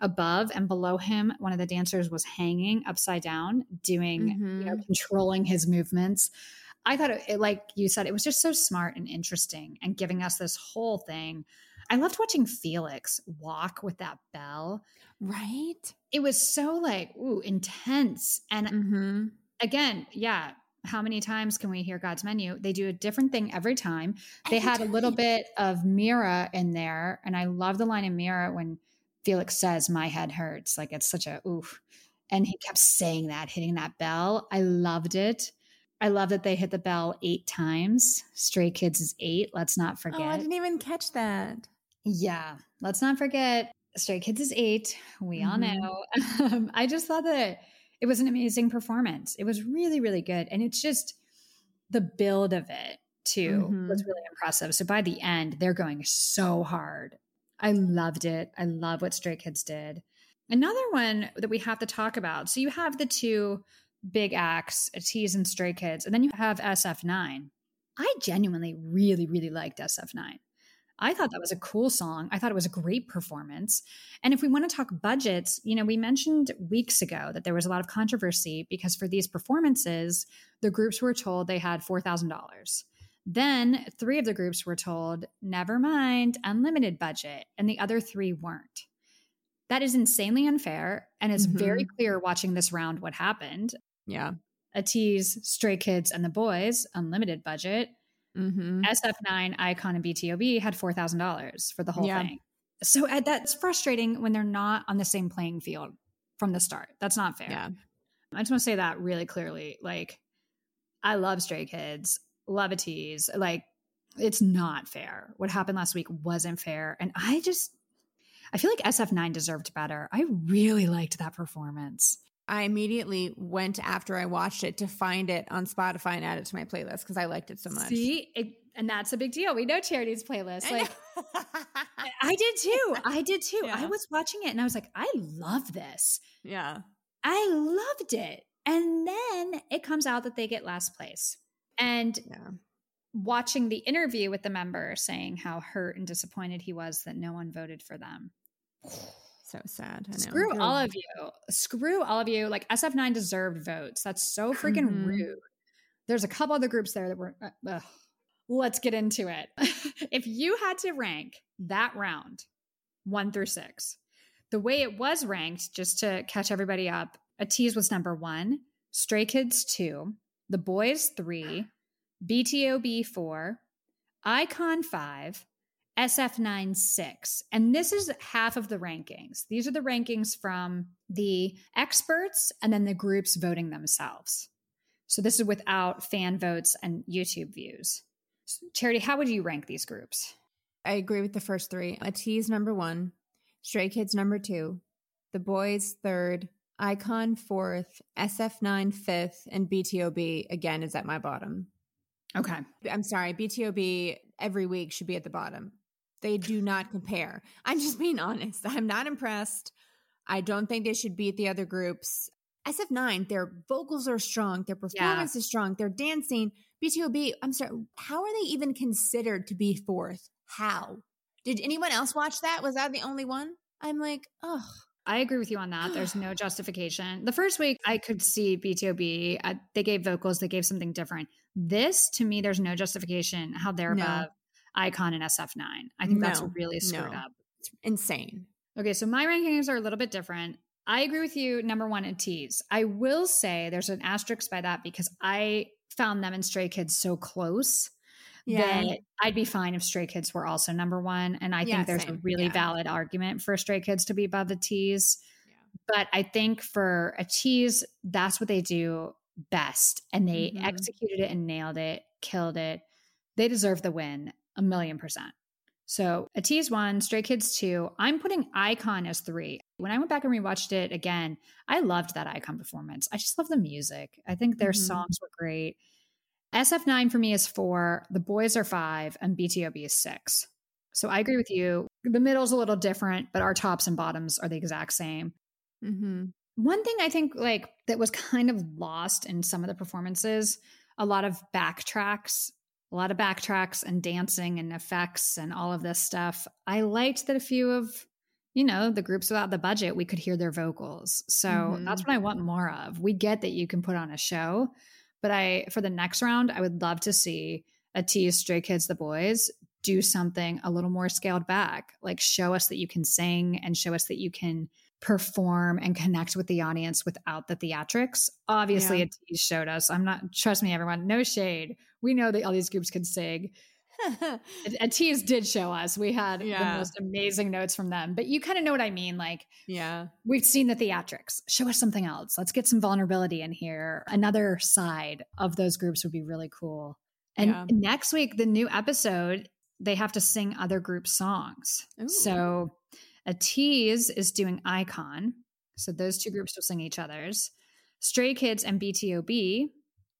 above and below him one of the dancers was hanging upside down doing you know Mhm. controlling his movements i thought it, it like you said it was just so smart and interesting and giving us this whole thing i loved watching felix walk with that bell Right. it was so like ooh intense and Mm-hmm. again yeah how many times can we hear god's menu they do a different thing every time they had a little bit of MIROH in there, and I love the line in MIROH when Felix says, "My head hurts." Like it's such a oof, and he kept saying that, hitting that bell. I loved it. I love that they hit the bell eight times. Stray Kids is eight. Let's not forget. Oh, I didn't even catch that. yeah, let's not forget. Stray Kids is eight. We all Mhm. know. *laughs* I just thought that it was an amazing performance. It was really, really good, and it's just the build of it too was Mhm. really impressive. So by the end, they're going so hard. I loved it. I love what Stray Kids did. Another one that we have to talk about. So you have the two big acts, Tease and Stray Kids, and then you have SF9. I genuinely really, really liked SF9. I thought that was a cool song. I thought it was a great performance. And if we want to talk budgets, you know, we mentioned weeks ago that there was a lot of controversy because for these performances, the groups were told they had $4,000. Then three of the groups were told, never mind, unlimited budget, and the other three weren't. That is insanely unfair. And it's very mm-hmm. clear watching this round what happened. Yeah. ATEEZ, Stray Kids, and the Boys, unlimited budget. Mm-hmm. SF9, Icon, and BTOB had four thousand dollars for the whole Yeah. thing. So uh, that's frustrating when they're not on the same playing field from the start. That's not fair. Yeah. I just want to say that really clearly. Like, I love Stray Kids, love ATEEZ. Like, it's not fair. What happened last week wasn't fair. And I just, I feel like SF9 deserved better. I really liked that performance. I immediately went after I watched it to find it on Spotify and add it to my playlist because I liked it so much. See, it, and that's a big deal. We know Charity's playlist. I Like. *laughs* I, did too. I did too. I was watching it and I was like, I love this. yeah. I loved it. And then it comes out that they get last place. And Yeah. watching the interview with the member saying how hurt and disappointed he was that no one voted for them. So sad. I know. Screw all of you. Screw all of you. Like SF9 deserved votes. That's so freaking Mhm. rude. There's a couple other groups there that were. Uh. Let's get into it. *laughs* if you had to rank that round, one through six, the way it was ranked, just to catch everybody up, ATEEZ was number one, Stray Kids two, The Boys three, BTOB four, Icon five, SF9 6. And this is half of the rankings. These are the rankings from the experts and then the groups voting themselves. So this is without fan votes and YouTube views. Charity, how would you rank these groups? I agree with the first three. ATEEZ number one, Stray Kids number two, The Boys third, Icon fourth, SF9 fifth, and BTOB again is at my bottom. Okay. I'm sorry, BTOB every week should be at the bottom. They do not compare. I'm just being honest. I'm not impressed. I don't think they should beat the other groups. SF9, their vocals are strong, their performance is strong, they're dancing. BTOB, I'm sorry, how are they even considered to be fourth? How? Did anyone else watch that? Was that the only one? I'm like, oh, I agree with you on that. There's no justification. The first week, I could see BTOB. Uh, they gave vocals, they gave something different. This, to me, there's no justification how they're No. above Icon and SF9. I think that's really screwed no. up. it's insane. Okay, so my rankings are a little bit different. I agree with you. Number one, ATEEZ. I will say there's an asterisk by that because I found them and Stray Kids so close that I'd be fine if Stray Kids were also number one. And I Yeah, think there's a really Yeah. valid argument for Stray Kids to be above the tease. But I think for ATEEZ, that's what they do best. And they Mhm. executed it and nailed it, killed it. They deserve the win a million percent. So ATEEZ one, Stray Kids two. I'm putting Icon as three. When I went back and rewatched it again, I loved that Icon performance. I just love the music. I think their Mhm. songs were great. SF9 for me is four, the boys are five, and BTOB is six. So I agree with you. The middle's a little different, but our tops and bottoms are the exact same. Mm-hmm. One thing I think like that was kind of lost in some of the performances, a lot of backtracks, a lot of backtracks and dancing and effects and all of this stuff. I liked that a few of, you know, the groups without the budget, we could hear their vocals. So Mhm. that's what I want more of. We get that you can put on a show, but I for the next round, I would love to see ATEEZ Stray Kids the Boys do something a little more scaled back. Like show us that you can sing and show us that you can perform and connect with the audience without the theatrics. Obviously, Yeah. ATEEZ showed us. I'm not, trust me, everyone, no shade. We know that all these groups can sing. *laughs* A, tease did show us. We had the most amazing notes from them, but you kind of know what I mean. Like, yeah. we've seen the theatrics. Show us something else. Let's get some vulnerability in here. Another side of those groups would be really cool. And Yeah. next week, the new episode, they have to sing other group songs. Ooh. So ATEEZ is doing icon. So those two groups will sing each other's. Stray Kids and BTOB,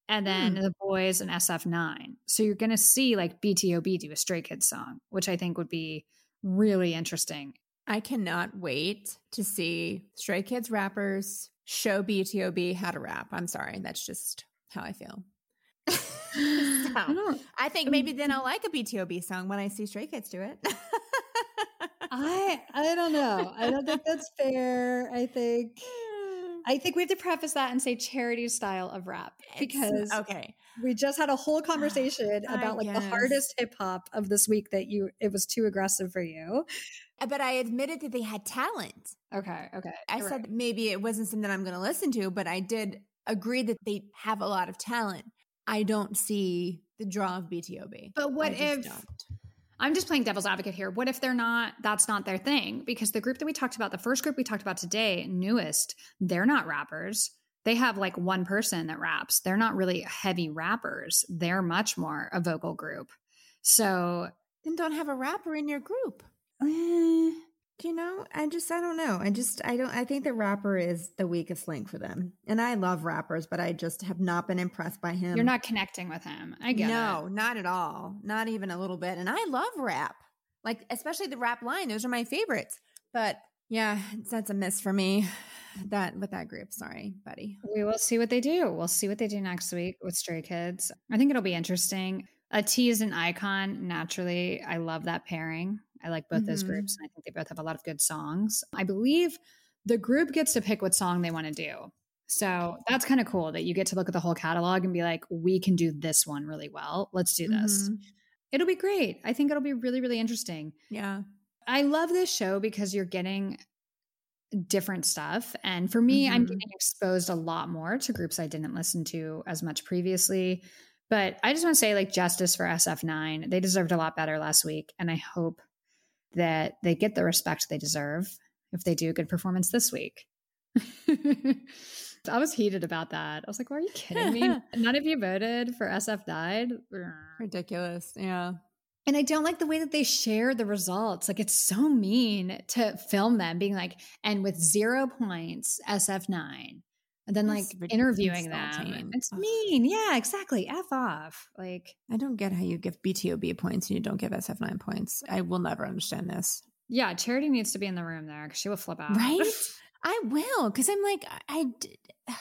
and then Hmm. the boys and SF9. So you're going to see like BTOB do a Stray Kids song, which I think would be really interesting. I cannot wait to see Stray Kids rappers show BTOB how to rap. I'm sorry. That's just how I feel. *laughs* *laughs* So, I I think maybe then I'll like a BTOB song when I see Stray Kids do it. *laughs* I I don't know. I don't think that's fair. I think *laughs* I think we have to preface that and say charity style of rap because okay. we just had a whole conversation about like the hardest hip hop of this week that you it was too aggressive for you. Uh, but I admitted that they had talent. Okay, okay. I you're said right. maybe it wasn't something I'm going to listen to, but I did agree that they have a lot of talent. I don't see the draw of BTOB. But what if don't. I'm just playing devil's advocate here? What if they're not, that's not their thing? Because the group that we talked about, the first group we talked about today, NU'EST, they're not rappers. They have like one person that raps. They're not really heavy rappers. They're much more a vocal group. So, then don't have a rapper in your group? eh, You know, I just I don't know. I just I don't I think the rapper is the weakest link for them. And I love rappers, but I just have not been impressed by him. you're not connecting with him. I get no, it. not at all. Not even a little bit. And I love rap. Like especially the rap line. Those are my favorites. But yeah, that's a miss for me. That with that group. Sorry, buddy. We will see what they do. We'll see what they do next week with Stray Kids. I think it'll be interesting. A T is an icon. Naturally, I love that pairing. I like both those Mhm. groups, and I think they both have a lot of good songs. I believe the group gets to pick what song they want to do. So that's kind of cool that you get to look at the whole catalog and be like, we can do this one really well. Let's do this. Mhm. It'll be great. I think it'll be really, really interesting. Yeah. I love this show because you're getting different stuff. And for me, I'm Mhm. getting exposed a lot more to groups I didn't listen to as much previously. But I just want to say, like, justice for SF9. They deserved a lot better last week. And I hope that they get the respect they deserve if they do a good performance this week. *laughs* I was heated about that. I was like, "Are you kidding me? *laughs* None of you voted for SF died." Ridiculous. Yeah. And I don't like the way that they share the results. Like it's so mean to film them being like, and with zero points, SF9. And then like That's rid- interviewing them. insulting. It's Ugh. mean. Yeah, exactly. F off. Like, I don't get how you give BTOB points and you don't give SF9 points. I will never understand this. yeah, Charity needs to be in the room there because she will flip out. Right? *laughs* I will, because I'm like, I, I d- *sighs*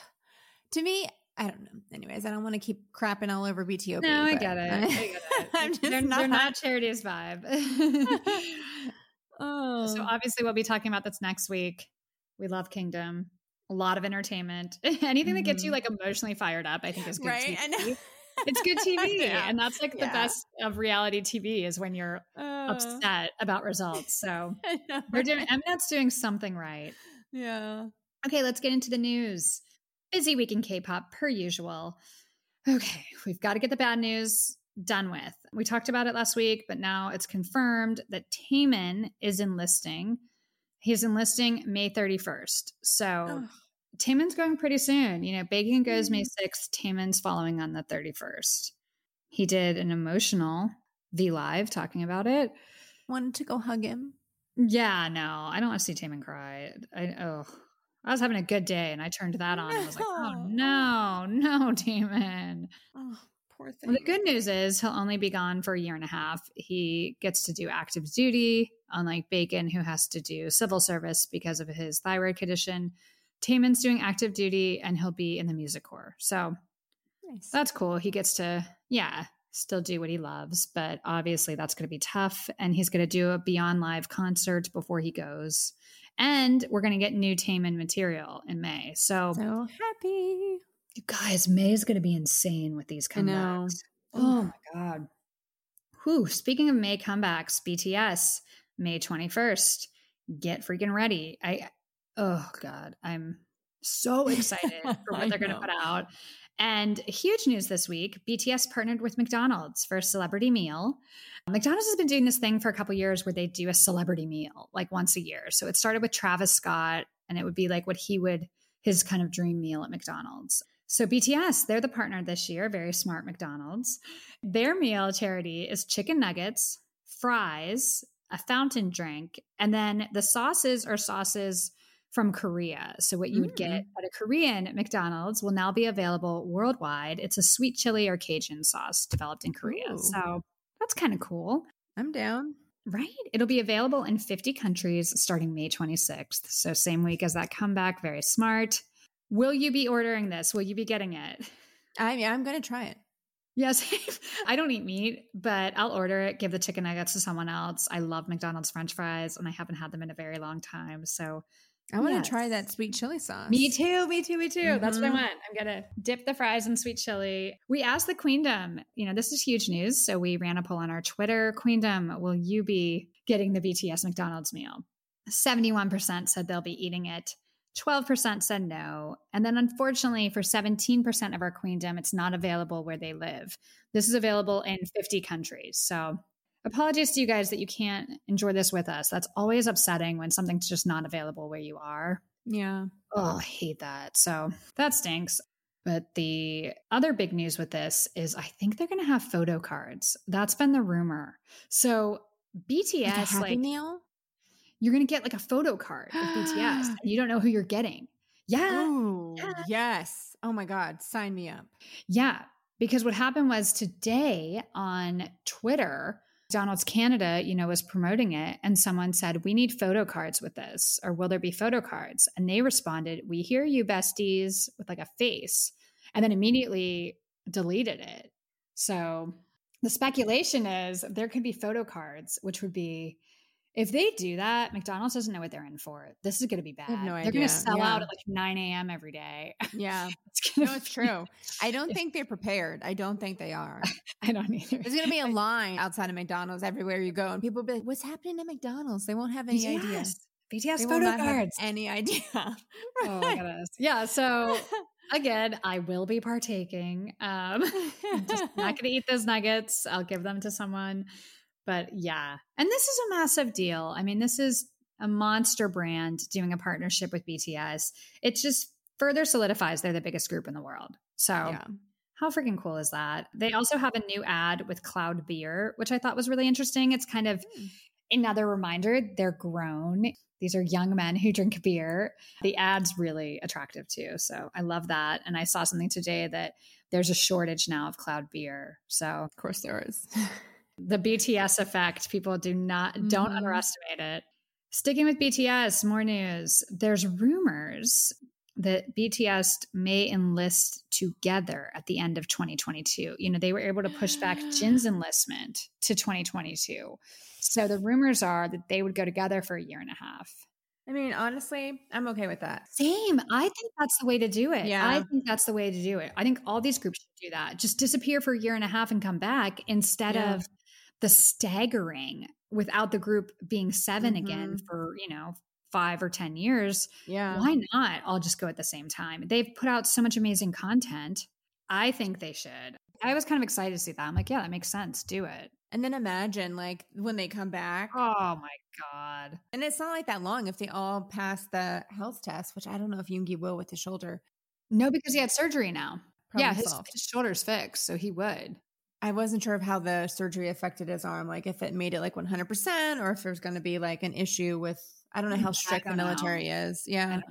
to me, I don't know. Anyways, I don't want to keep crapping all over BTOB. no, I get it. I get it. *laughs* I'm just they're, not. they're not Charity's vibe. *laughs* oh. So obviously we'll be talking about this next week. We love Kingdom. A lot of entertainment. *laughs* Anything that gets you Mhm. like emotionally fired up, I think is good. right? TV. It's good *laughs* TV. Yeah. And that's like the best of reality TV is when you're Oh. upset about results. So *laughs* we're doing? Mnet's doing something right. Yeah. Okay, let's get into the news. Busy week in K-pop per usual. Okay, we've got to get the bad news done with. We talked about it last week, but now it's confirmed that Taemin is enlisting. He's enlisting May 31st. So Oh. Going pretty soon. You know, Baekhyun goes May mm. 6th, Taemin's following on the 31st. He did an emotional V Live talking about it. Wanted to go hug him. Yeah, no, I don't want to see Taemin cry. I oh, I was having a good day and I turned that on and was like, oh no, no, Taemin. Oh, poor thing. Well, the good news is he'll only be gone for a year and a half. He gets to do active duty, unlike Baekhyun, who has to do civil service because of his thyroid condition. Taemin's doing active duty and he'll be in the music corps. So Nice. that's cool. He gets to, yeah, still do what he loves, but obviously that's going to be tough. And he's going to do a Beyond Live concert before he goes. And we're going to get new Taemin material in May. So, so happy. you guys, May is going to be insane with these comebacks. Oh my God. Whew. Speaking of May comebacks, BTS, May 21st. Get freaking ready. I, oh God, I'm so *laughs* excited for what they're going to put out. And huge news this week BTS partnered with McDonald's for a celebrity meal. McDonald's has been doing this thing for a couple years where they do a celebrity meal like once a year. So it started with Travis Scott, and it would be like what he would, his kind of dream meal at McDonald's. So BTS, they're the partner this year, very smart McDonald's. Their meal charity is chicken nuggets, fries, a fountain drink, and then the sauces are sauces from Korea. So what you would get Mm. at a Korean McDonald's will now be available worldwide. It's a sweet chili or Cajun sauce developed in Korea. Ooh. So that's kind of cool. I'm down. Right. It'll be available in 50 countries starting May 26th. So, same week as that comeback. Very smart. Will you be ordering this? Will you be getting it? I mean, I'm gonna try it. Yes. *laughs* I don't eat meat, but I'll order it, give the chicken nuggets to someone else. I love McDonald's french fries, and I haven't had them in a very long time. So, I want to Yes. try that sweet chili sauce. me too, me too, me too. That's what I Mhm. want. I'm going to dip the fries in sweet chili. We asked the Queendom, you know, this is huge news. So we ran a poll on our Twitter. Queendom, will you be getting the BTS McDonald's meal? 71% said they'll be eating it. 12% said no. And then, unfortunately, for 17% of our queendom, it's not available where they live. This is available in 50 countries. So, apologies to you guys that you can't enjoy this with us. That's always upsetting when something's just not available where you are. Yeah. Oh, I hate that. So, that stinks. But the other big news with this is I think they're going to have photo cards. That's been the rumor. So, BTS, Like Happy like, Meal? You're going to get like a photo card with BTS *gasps* and you don't know who you're getting. Yeah. Ooh, Yeah. yes. Oh my God. Sign me up. Yeah. Because what happened was today on Twitter, Donald's Canada, you know, was promoting it and someone said, We need photo cards with this, or will there be photo cards? And they responded, We hear you, besties, with like a face, and then immediately deleted it. So the speculation is there could be photo cards, which would be if they do that, McDonald's doesn't know what they're in for. This is going to be bad. no They're going to sell Yeah. out at like 9 a.m. every day. *laughs* Yeah. It's No, it's be- true. I *laughs* don't think they're prepared. I don't think they are. *laughs* I don't either. There's going to be a line outside of McDonald's everywhere you go, and people will be like, What's happening at McDonald's? They won't have any idea. BTS. BTS They photo cards. any idea. Oh my goodness. Yeah. So again, I will be partaking. Um, I'm just not going to eat those nuggets. I'll give them to someone. But yeah. And this is a massive deal. I mean, this is a monster brand doing a partnership with BTS. It just further solidifies they're the biggest group in the world. So yeah. how freaking cool is that? They also have a new ad with Kloud Beer, which I thought was really interesting. It's kind of Hmm. another reminder they're grown. These are young men who drink beer. The ad's really attractive too. So I love that. And I saw something today that there's a shortage now of Kloud Beer. So Of course there is. *laughs* the BTS effect, people do not don't Mhm. underestimate it. Sticking with BTS, more news. There's rumors that BTS may enlist together at the end of 2022. You know, they were able to push back Jin's *gasps* enlistment to 2022. So the rumors are that they would go together for a year and a half. I mean, honestly, I'm okay with that. Same. I think that's the way to do it. Yeah. I think that's the way to do it. I think all these groups should do that. Just disappear for a year and a half and come back instead Yeah. of the staggering without the group being 7 again Mhm. for, you know, five or 10 years. Yeah. Why not? I'll just go at the same time. They've put out so much amazing content. I think they should. I was kind of excited to see that. I'm like, yeah, that makes sense. Do it. And then imagine like when they come back. Oh my God. And it's not like that long if they all pass the health test, which I don't know if Yoongi will with the shoulder. No, because he had surgery now. yeah, his, his shoulder's fixed, so he would. I wasn't sure of how the surgery affected his arm, like if it made it like 100% or if there's going to be like an issue with, I don't know Mm, how strict the don't know. military is. Yeah.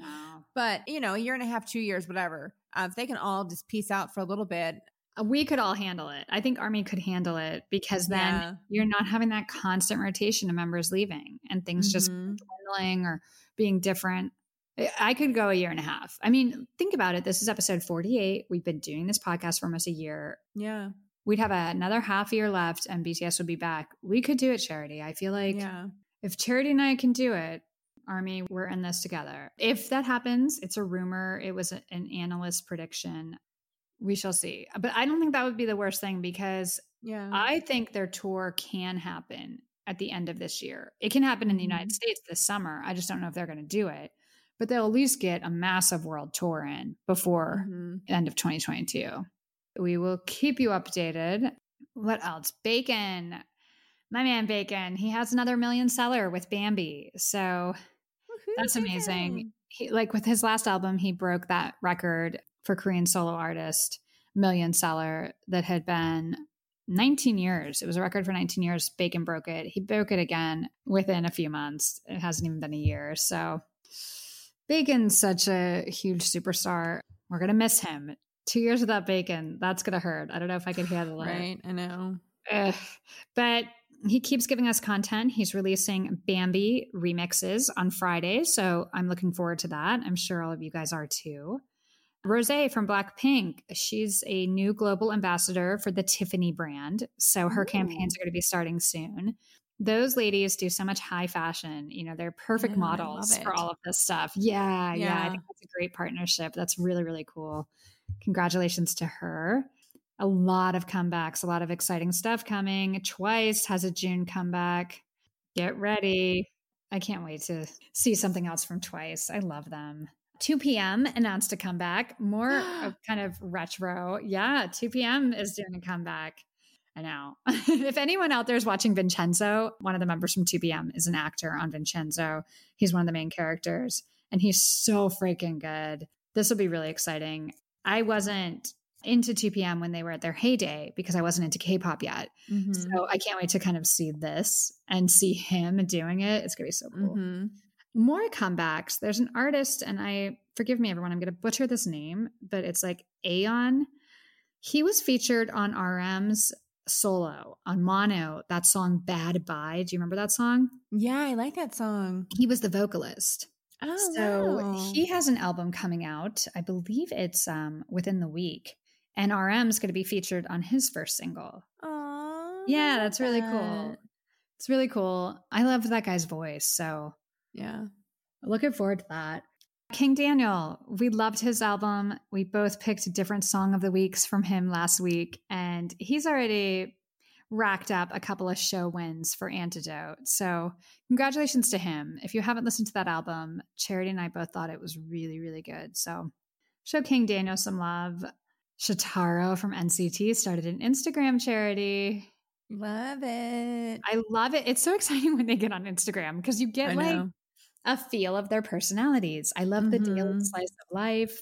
But, you know, a year and a half, two years, whatever. Uh, if they can all just peace out for a little bit. Uh, We could all handle it. I think Army could handle it because then Yeah. you're not having that constant rotation of members leaving and things just Mhm. dwindling or being different. I- I could go a year and a half. I mean, think about it. This is episode 48. We've been doing this podcast for almost a year. Yeah. We'd have another half year left and BTS would be back. We could do it, Charity. I feel like yeah. if Charity and I can do it, Army, we're in this together. If that happens, it's a rumor. It was an analyst prediction. We shall see. But I don't think that would be the worst thing because Yeah. I think their tour can happen at the end of this year. It can happen in the United Mhm. States this summer. I just don't know if they're going to do it. But they'll at least get a massive world tour in before Mhm. the end of 2022. We will keep you updated. What else? Baekhyun. My man Baekhyun. He has another million seller with Bambi. So that's amazing. He, like with his last album, he broke that record for Korean solo artist, million seller that had been 19 years. It was a record for 19 years. Baekhyun broke it. He broke it again within a few months. It hasn't even been a year. So Baekhyun's such a huge superstar. We're going to miss him. Two years without Baekhyun, that's going to hurt. I don't know if I can handle it. Right. I know. Ugh. But he keeps giving us content. He's releasing Bambi remixes on Friday. So I'm looking forward to that. I'm sure all of you guys are too. Rose from Blackpink, she's a new global ambassador for the Tiffany brand. So her Ooh. campaigns are going to be starting soon. Those ladies do so much high fashion. You know, they're perfect Yeah, models for all of this stuff. Yeah, yeah, I think that's a great partnership. That's really, really cool. Congratulations to her a lot of comebacks, a lot of exciting stuff coming. Twice has a June comeback. Get ready. I can't wait to see something else from Twice. I love them. 2 p.m. announced a comeback, more *gasps* of kind of retro. Yeah, 2 p.m. is doing a comeback. I know. *laughs* if anyone out there is watching Vincenzo, one of the members from 2 p.m. is an actor on Vincenzo. He's one of the main characters, and he's so freaking good. This will be really exciting. I wasn't into 2 p.m. when they were at their heyday because I wasn't into K pop yet. Mhm. So I can't wait to kind of see this and see him doing it. It's going to be so cool. Mhm. More comebacks. There's an artist, and I forgive me, everyone, I'm going to butcher this name, but it's like Aeon. He was featured on RM's solo on Mono, that song Bad Bye. Do you remember that song? Yeah, I like that song. He was the vocalist. Oh, so wow. he has an album coming out. I believe it's um, within the week. And RM is going to be featured on his first single. Aw, Yeah, that's really cool. It's really cool. I love that guy's voice. So Yeah. looking forward to that. Kang Daniel, we loved his album. We both picked a different song of the weeks from him last week, and he's already racked up a couple of show wins for Antidote. So, congratulations to him. If you haven't listened to that album, Charity and I both thought it was really, really good. So, show Kang Daniel some love. Shotaro from NCT started an Instagram charity. Love it. I love it. It's so *laughs* exciting when they get on Instagram because you get I like know. a feel of their personalities. I love the daily mm-hmm. slice of life.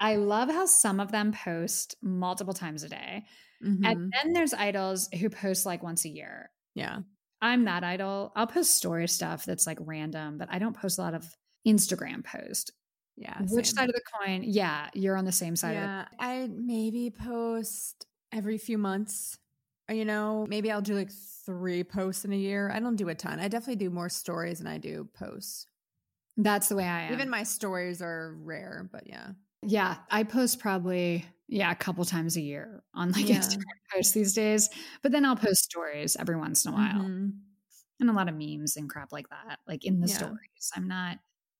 I love how some of them post multiple times a day. Mhm. And then there's idols who post like once a year. yeah. I'm that idol. I'll post story stuff that's like random, but I don't post a lot of Instagram post. Yeah. Which same. side of the coin? Yeah, you're on the same side of Yeah, I maybe post every few months. You know, maybe I'll do like three posts in a year. I don't do a ton. I definitely do more stories than I do posts. That's the way I am. Even my stories are rare, but yeah. Yeah, I post probably yeah a couple times a year on like *laughs* Yeah. Instagram posts these days, but then I'll post stories every once in a while Mhm. and a lot of memes and crap like that, like in the Yeah. stories. I'm not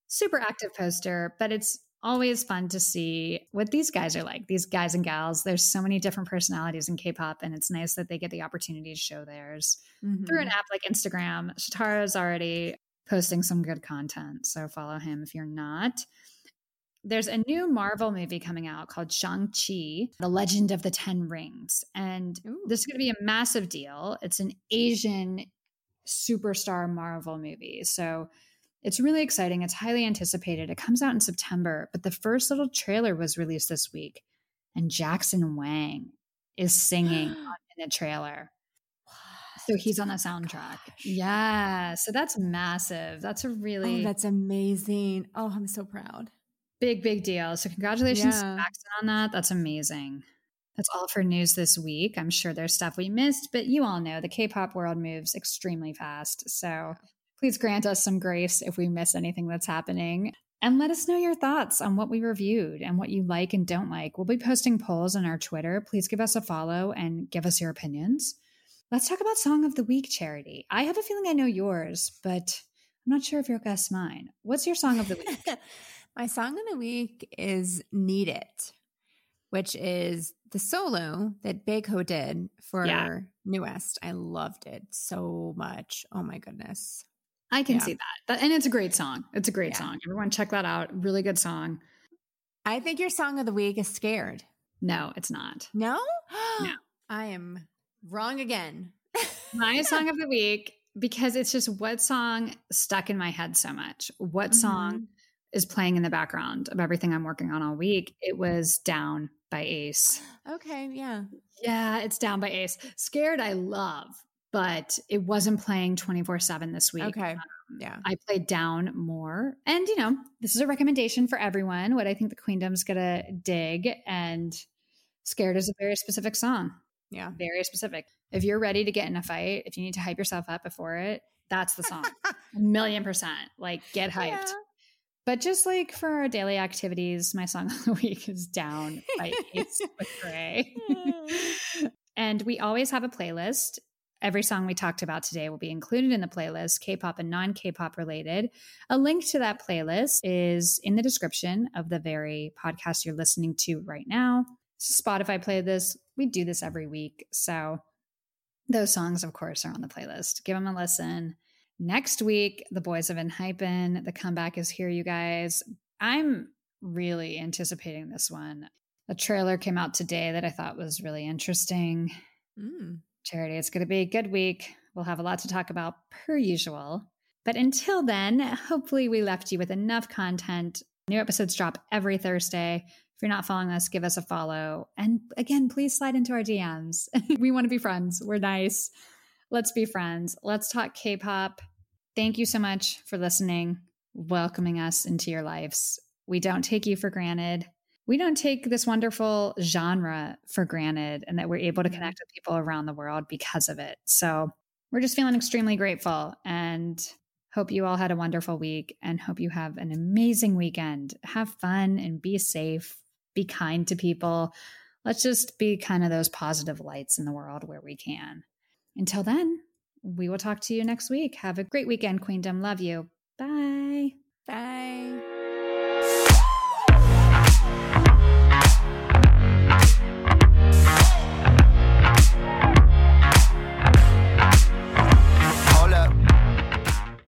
super active poster, but it's always fun to see what these guys are like. These guys and gals. There's so many different personalities in K-pop, and it's nice that they get the opportunity to show theirs through an Mhm. app like Instagram. Shotaro's already posting some good content, so follow him if you're not. There's a new Marvel movie coming out called Shang-Chi, The Legend of the Ten Rings. And Ooh. this is going to be a massive deal. It's an Asian superstar Marvel movie. So it's really exciting. It's highly anticipated. It comes out in September, but the first little trailer was released this week. And Jackson Wang is singing *gasps* in the trailer. So he's on the soundtrack. Yeah. So that's massive. That's a really Oh, that's amazing. Oh, I'm so proud. Big, big deal. So congratulations to Yeah. On that. That's amazing. That's all for news this week. I'm sure there's stuff we missed, but you all know the K-pop world moves extremely fast. So please grant us some grace if we miss anything that's happening. And let us know your thoughts on what we reviewed and what you like and don't like. We'll be posting polls on our Twitter. Please give us a follow and give us your opinions. Let's talk about Song of the Week, Charity. I have a feeling I know yours, but I'm not sure if you'll guess mine. What's your Song of the Week? *laughs* My song of the week is Need It, which is the solo that Baekho did for Yeah. NU'EST. I loved it so much. Oh my goodness. I can Yeah. see that. that. And it's a great song. It's a great Yeah. song. Everyone check that out. Really good song. I think your song of the week is Scared. No, it's not. No? No. *gasps* I am wrong again. *laughs* My song of the week, because it's just what song stuck in my head so much. What Mm-hmm. song is playing in the background of everything I'm working on all week? It was Down by Ace. Okay, yeah. Yeah, it's Down by Ace. Scared, I love, but it wasn't playing 24 7 this week. Okay. Um, yeah. I played down more. And, you know, this is a recommendation for everyone, what I think the Queendom's going to dig. And Scared is a very specific song, Yeah. very specific. If you're ready to get in a fight, if you need to hype yourself up before it, that's the song. *laughs* a million percent. Like, get hyped. Yeah. But just like for our daily activities, my song of the *laughs* week is Down by Ace Gray. *laughs* *laughs* and we always have a playlist. Every song we talked about today will be included in the playlist, K pop and non K pop related. A link to that playlist is in the description of the very podcast you're listening to right now. Spotify play this. We do this every week. So those songs, of course, are on the playlist. Give them a listen. Next week, the boys have been hyping. The comeback is here, you guys. I'm really anticipating this one. A trailer came out today that I thought was really interesting. Mm. Charity, it's going to be a good week. We'll have a lot to talk about per usual. But until then, hopefully, we left you with enough content. New episodes drop every Thursday. If you're not following us, give us a follow. And again, please slide into our DMs. *laughs* we want to be friends. We're nice. Let's be friends. Let's talk K pop. Thank you so much for listening, welcoming us into your lives. We don't take you for granted. We don't take this wonderful genre for granted and that we're able to connect with people around the world because of it. So we're just feeling extremely grateful and hope you all had a wonderful week and hope you have an amazing weekend. Have fun and be safe, be kind to people. Let's just be kind of those positive lights in the world where we can. Until then, we will talk to you next week. Have a great weekend, Queendom. Love you. Bye. Bye.